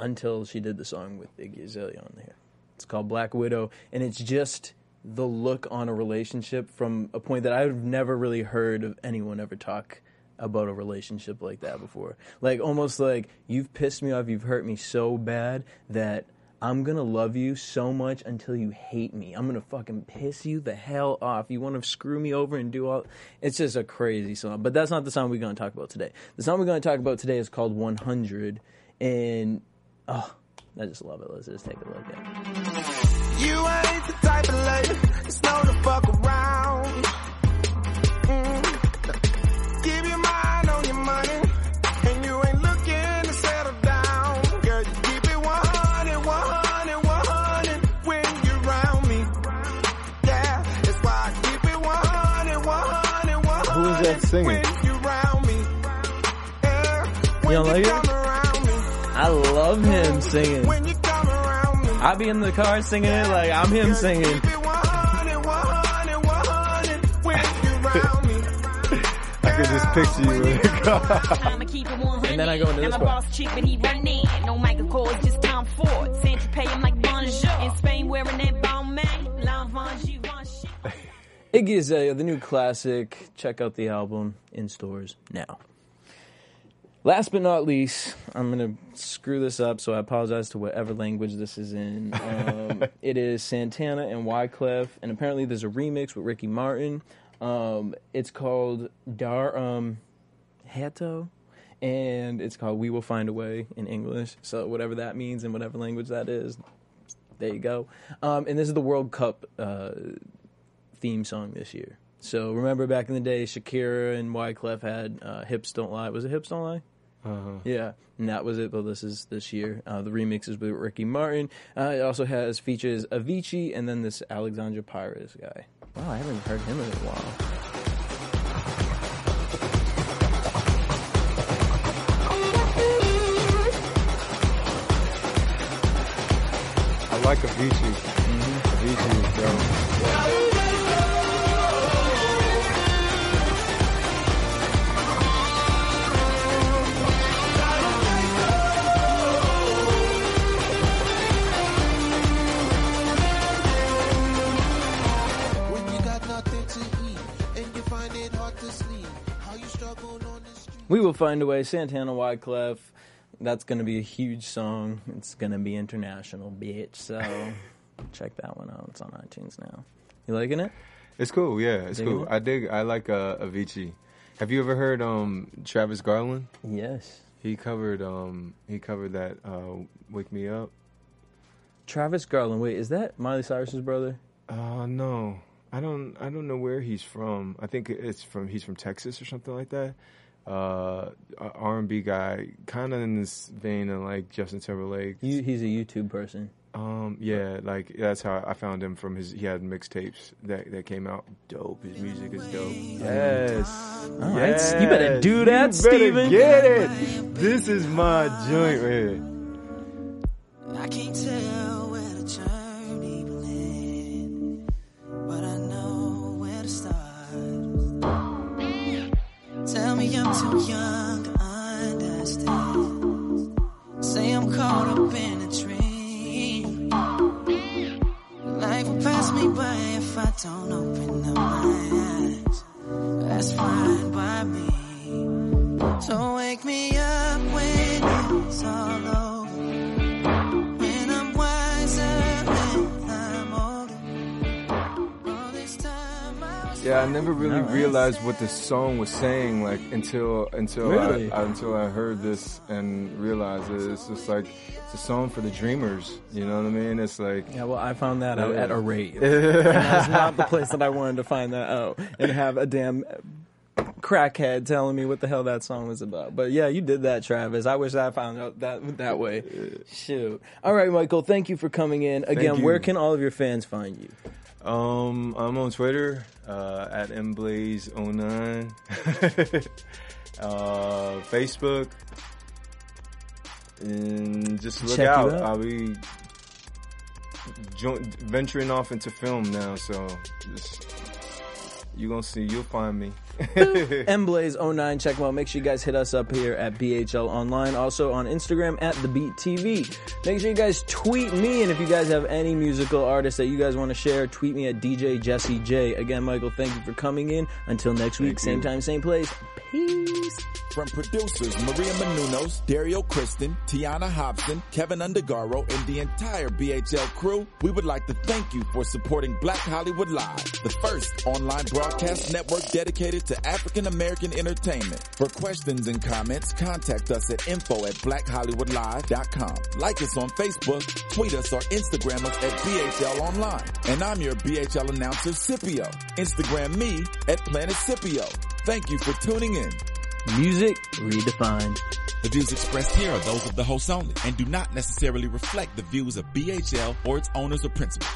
until she did the song with Iggy Azalea on there. It's called Black Widow, and it's just the look on a relationship from a point that I've never really heard of anyone ever talk about a relationship like that before. Like almost like you've pissed me off, you've hurt me so bad that I'm gonna love you so much until you hate me. I'm gonna fucking piss you the hell off. You want to screw me over and do all. It's just a crazy song. But that's not the song we're gonna talk about today. The song we're gonna talk about today is called 100, and oh, I just love it. Let's just take a look at it. You ain't the type of lady that's known to fuck around. Mm. Give your mind on your money, and you ain't looking to settle down. Girl, you keep it 100, 100, 100 when you're around me. Yeah, that's why I keep it 100, 100, 100 Who is that singing? when you're around me. Yeah, when You don't like it? Come around me. I love him singing. When you come around me. I be in the car singing it like I'm him singing. I could just picture you. in the car. I'ma keep it 100. And then I go into Now this my part. boss cheap, but he run in. No Michael Kors, just Tom Ford. Santa pay him like bonjour. In Spain, wearing that Balmain. L'Enfant Givenchy. Iggy Azalea, uh, the new classic. Check out the album in stores now. Last but not least, I'm gonna screw this up, so I apologize to whatever language this is in. Um, it is Santana and Wyclef, and apparently there's a remix with Ricky Martin. Um, it's called Dar um, Hato, and it's called We Will Find a Way in English. So whatever that means in whatever language that is, there you go. Um, and this is the World Cup uh, theme song this year. So remember back in the day, Shakira and Wyclef had uh, "Hips Don't Lie." Was it "Hips Don't Lie"? Uh-huh. Yeah, and that was it. But this is this year. Uh, the remix is with Ricky Martin. Uh, it also has features Avicii and then this Alexandre Pires guy. Wow, I haven't heard him in a while. I like Avicii. Avicii We will find a way. Santana Wyclef. That's going to be a huge song. It's going to be international, bitch. So check that one out. It's on iTunes now. You liking it? It's cool. Yeah, it's Digging cool. it? I dig. I like uh, Avicii. Have you ever heard um, Travis Garland? Yes. He covered um, he covered that uh, "Wake Me Up." Travis Garland. Wait, is that Miley Cyrus's brother? Uh no. I don't I don't know where he's from. I think it's from he's from Texas or something like that. Uh R and B guy, kinda in this vein of like Justin Timberlake. You, he's a YouTube person. Um yeah, like that's how I found him from his he had mixtapes that that came out dope. His music is dope. Yes. All right, you better do that, you better Steven. Get it. This is my joint right here. I can't tell too young to understand. Say I'm caught up in a dream. Life will pass me by if I don't open up my eyes. That's fine by me. So wake me up when it's all over. Yeah, I never really Nice. realized what the song was saying, like until until Really? I, until I heard this and realized it. It's just like it's a song for the dreamers. You know what I mean? It's like Yeah, well, I found that out at a rave. that's not the place that I wanted to find that out and have a damn crackhead telling me what the hell that song was about. But yeah, you did that, Travis. I wish I found out that that way. Shoot. All right, Michael. Thank you for coming in again. Where can all of your fans find you? Um, I'm on Twitter uh, at mblaze09, uh, Facebook, and just look Check out. out. I'll be jo- venturing off into film now, so just you gonna see. You'll find me. mblaze09 check them out. Make sure you guys hit us up here at bhl online. Also on instagram at the beat tv make sure you guys tweet me and if you guys have any musical artists that you guys want to share tweet me at dj jesse j. Again michael thank you for coming in. Until next week Thank same you. time same place. Peace. From producers Maria Menounos, Dario Kristen, Tiana Hobson, Keven Undergaro, and the entire BHL crew, we would like to thank you for supporting Black Hollywood Live, the first online broadcast network dedicated to African American entertainment. For questions and comments, contact us at info at blackhollywoodlive.com. Like us on Facebook, tweet us or Instagram us at BHL Online. And I'm your BHL announcer, Scipio. Instagram me at Planet Scipio. Thank you for tuning in. music redefined The views expressed here are those of the host only and do not necessarily reflect the views of BHL or its owners or principals.